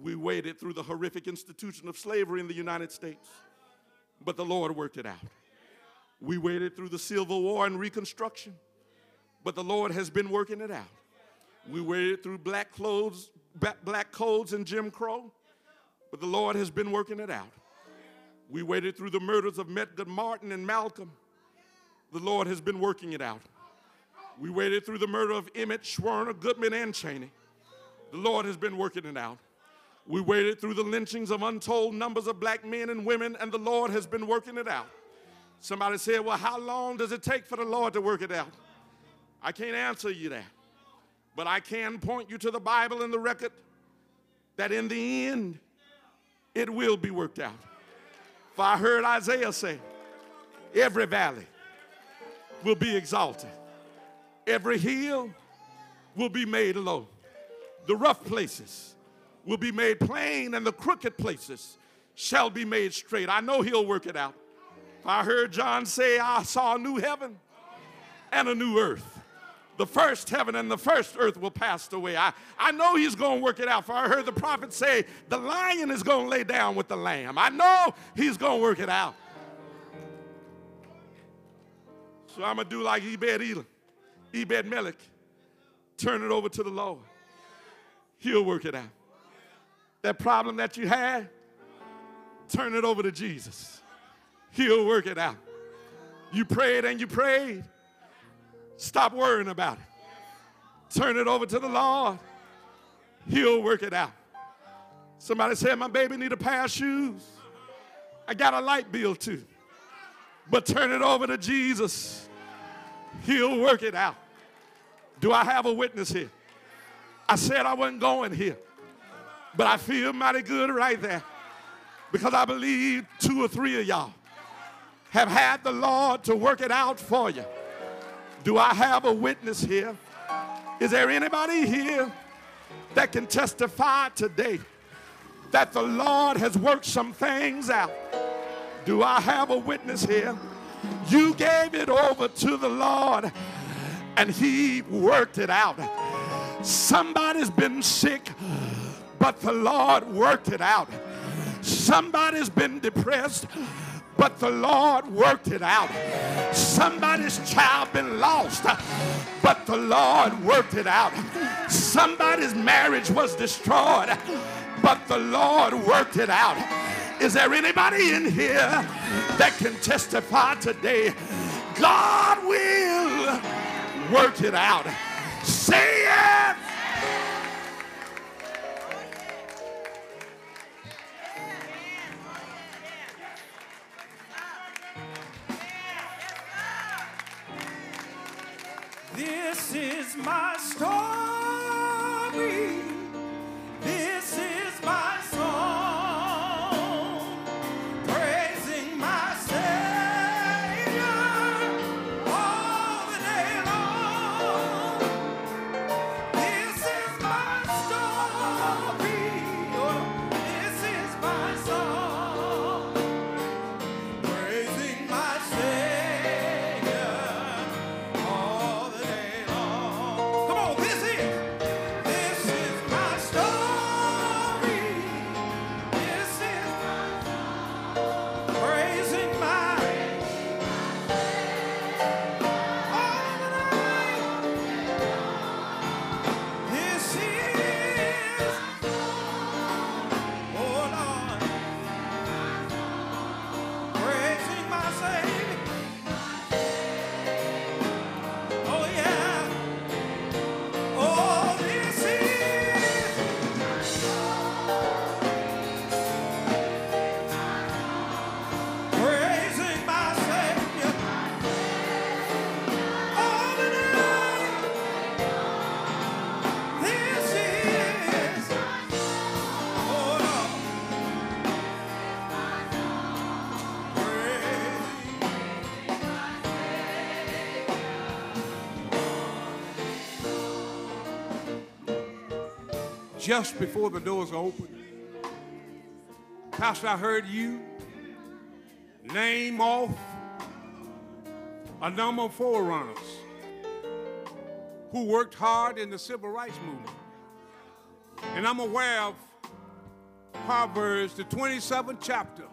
C: We waited through the horrific institution of slavery in the United States, but the Lord worked it out. We waited through the Civil War and Reconstruction, but the Lord has been working it out. We waited through black clothes, black codes and Jim Crow, but the Lord has been working it out. We waited through the murders of Medgar Martin and Malcolm. The Lord has been working it out. We waited through the murder of Emmett, Schwerner, Goodman, and Chaney. The Lord has been working it out. We waited through the lynchings of untold numbers of black men and women, and the Lord has been working it out. Somebody said, Well, how long does it take for the Lord to work it out? I can't answer you that. But I can point you to the Bible and the record that in the end, it will be worked out. For I heard Isaiah say, every valley will be exalted, every hill will be made low, the rough places will be made plain, and the crooked places shall be made straight. I know he'll work it out. I heard John say, I saw a new heaven and a new earth the first heaven and the first earth will pass away. I, I know he's going to work it out. For I heard the prophet say, the lion is going to lay down with the lamb. I know he's going to work it out. So I'm going to do like Ebed Elam, Ebed Melech. Turn it over to the Lord. He'll work it out. That problem that you had, turn it over to Jesus. He'll work it out. You prayed and you prayed Stop worrying about it. Turn it over to the Lord. He'll work it out. Somebody said, My baby need a pair of shoes. I got a light bill too. But turn it over to Jesus. He'll work it out. Do I have a witness here? I said I wasn't going here. But I feel mighty good right there. Because I believe two or three of y'all have had the Lord to work it out for you. Do I have a witness here? Is there anybody here that can testify today that the Lord has worked some things out? Do I have a witness here? You gave it over to the Lord and He worked it out. Somebody's been sick, but the Lord worked it out. Somebody's been depressed,
A: but the Lord worked it out. Somebody's child been lost, but the Lord worked it out. Somebody's marriage was destroyed, but the Lord worked it out. Is there anybody in here that can testify today? God will work it out. Say it.
F: This is my story. This is my song.
A: Just before the doors open. Pastor, I heard you name off a number of forerunners who worked hard in the civil rights movement. And I'm aware of Proverbs, the 27th chapter,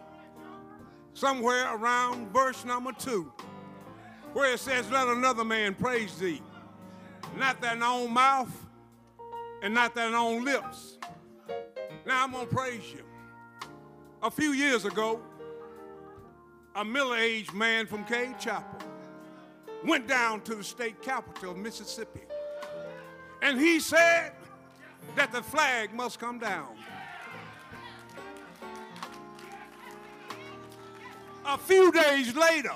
A: somewhere around verse number two, where it says, Let another man praise thee, not thine own mouth and not thine own lips. Now I'm going to praise you. A few years ago, a middle aged man from Cade Chapel went down to the state capital of Mississippi. And he said that the flag must come down. A few days later,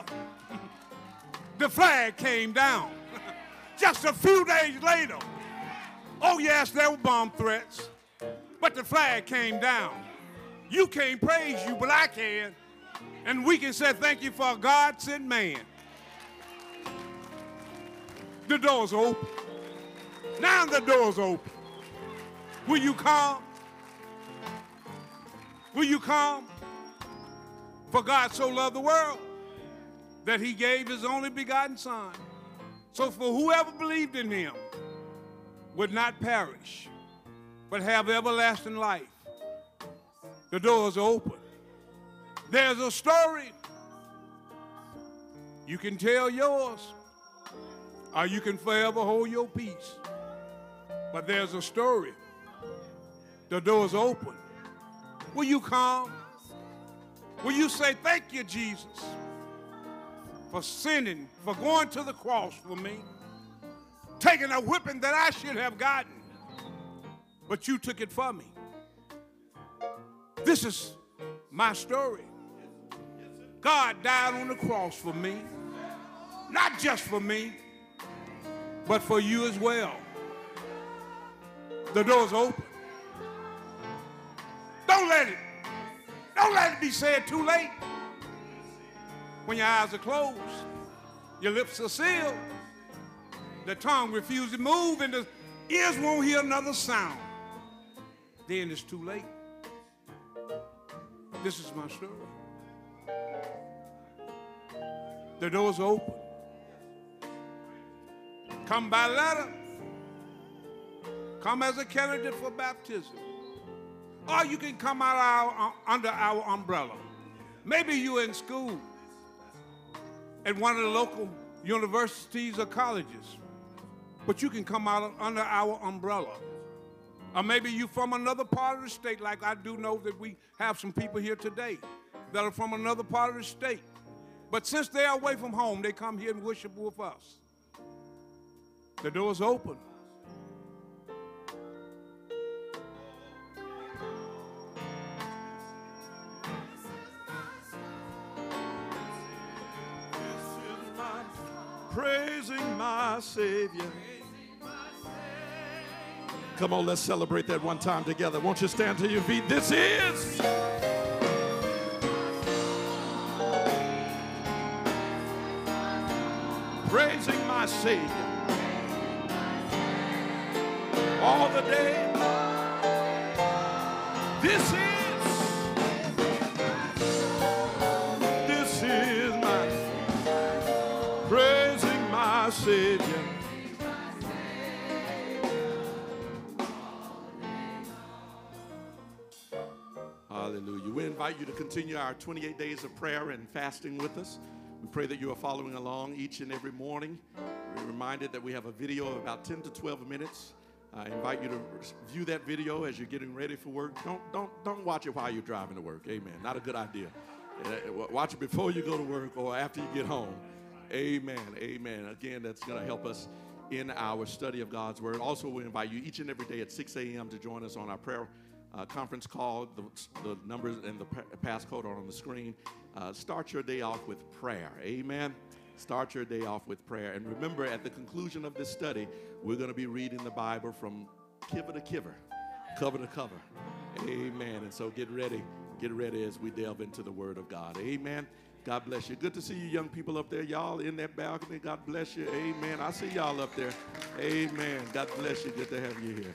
A: <laughs> the flag came down. <laughs> Just a few days later, Oh, yes, there were bomb threats, but the flag came down. You can't praise you, but I can. And we can say thank you for God sent man. The door's open. Now the door's open. Will you come? Will you come? For God so loved the world that he gave his only begotten Son. So for whoever believed in him, would not perish, but have everlasting life. The doors are open. There's a story. You can tell yours, or you can forever hold your peace. But there's a story. The door's open. Will you come? Will you say, Thank you, Jesus, for sinning, for going to the cross for me? Taking a whipping that I should have gotten, but you took it for me. This is my story. God died on the cross for me, not just for me, but for you as well. The door's open. Don't let it, don't let it be said too late. When your eyes are closed, your lips are sealed the tongue refuses to move and the ears won't hear another sound, then it's too late. This is my story. The door's open. Come by letter. Come as a candidate for baptism. Or you can come out our, uh, under our umbrella. Maybe you're in school at one of the local universities or colleges, but you can come out under our umbrella. Or maybe you're from another part of the state, like I do know that we have some people here today that are from another part of the state. But since they're away from home, they come here and worship with us. The door's open.
C: praising my Savior. Come on, let's celebrate that one time together. Won't you stand to your feet? This is. Praising my Savior. All the day. This is. Invite you to continue our 28 days of prayer and fasting with us. We pray that you are following along each and every morning. We're reminded that we have a video of about 10 to 12 minutes. I invite you to view that video as you're getting ready for work. Don't, don't, don't watch it while you're driving to work. Amen. Not a good idea. Uh, Watch it before you go to work or after you get home. Amen. Amen. Again, that's going to help us in our study of God's Word. Also, we invite you each and every day at 6 a.m. to join us on our prayer uh, conference call. The, the numbers and the passcode are on the screen. Uh, start your day off with prayer. Amen. Start your day off with prayer. And remember, at the conclusion of this study, we're going to be reading the Bible from kiver to kiver, cover to cover. Amen. And so get ready. Get ready as we delve into the Word of God. Amen. God bless you. Good to see you, young people up there. Y'all in that balcony. God bless you. Amen. I see y'all up there. Amen. God bless you. Good to have you here.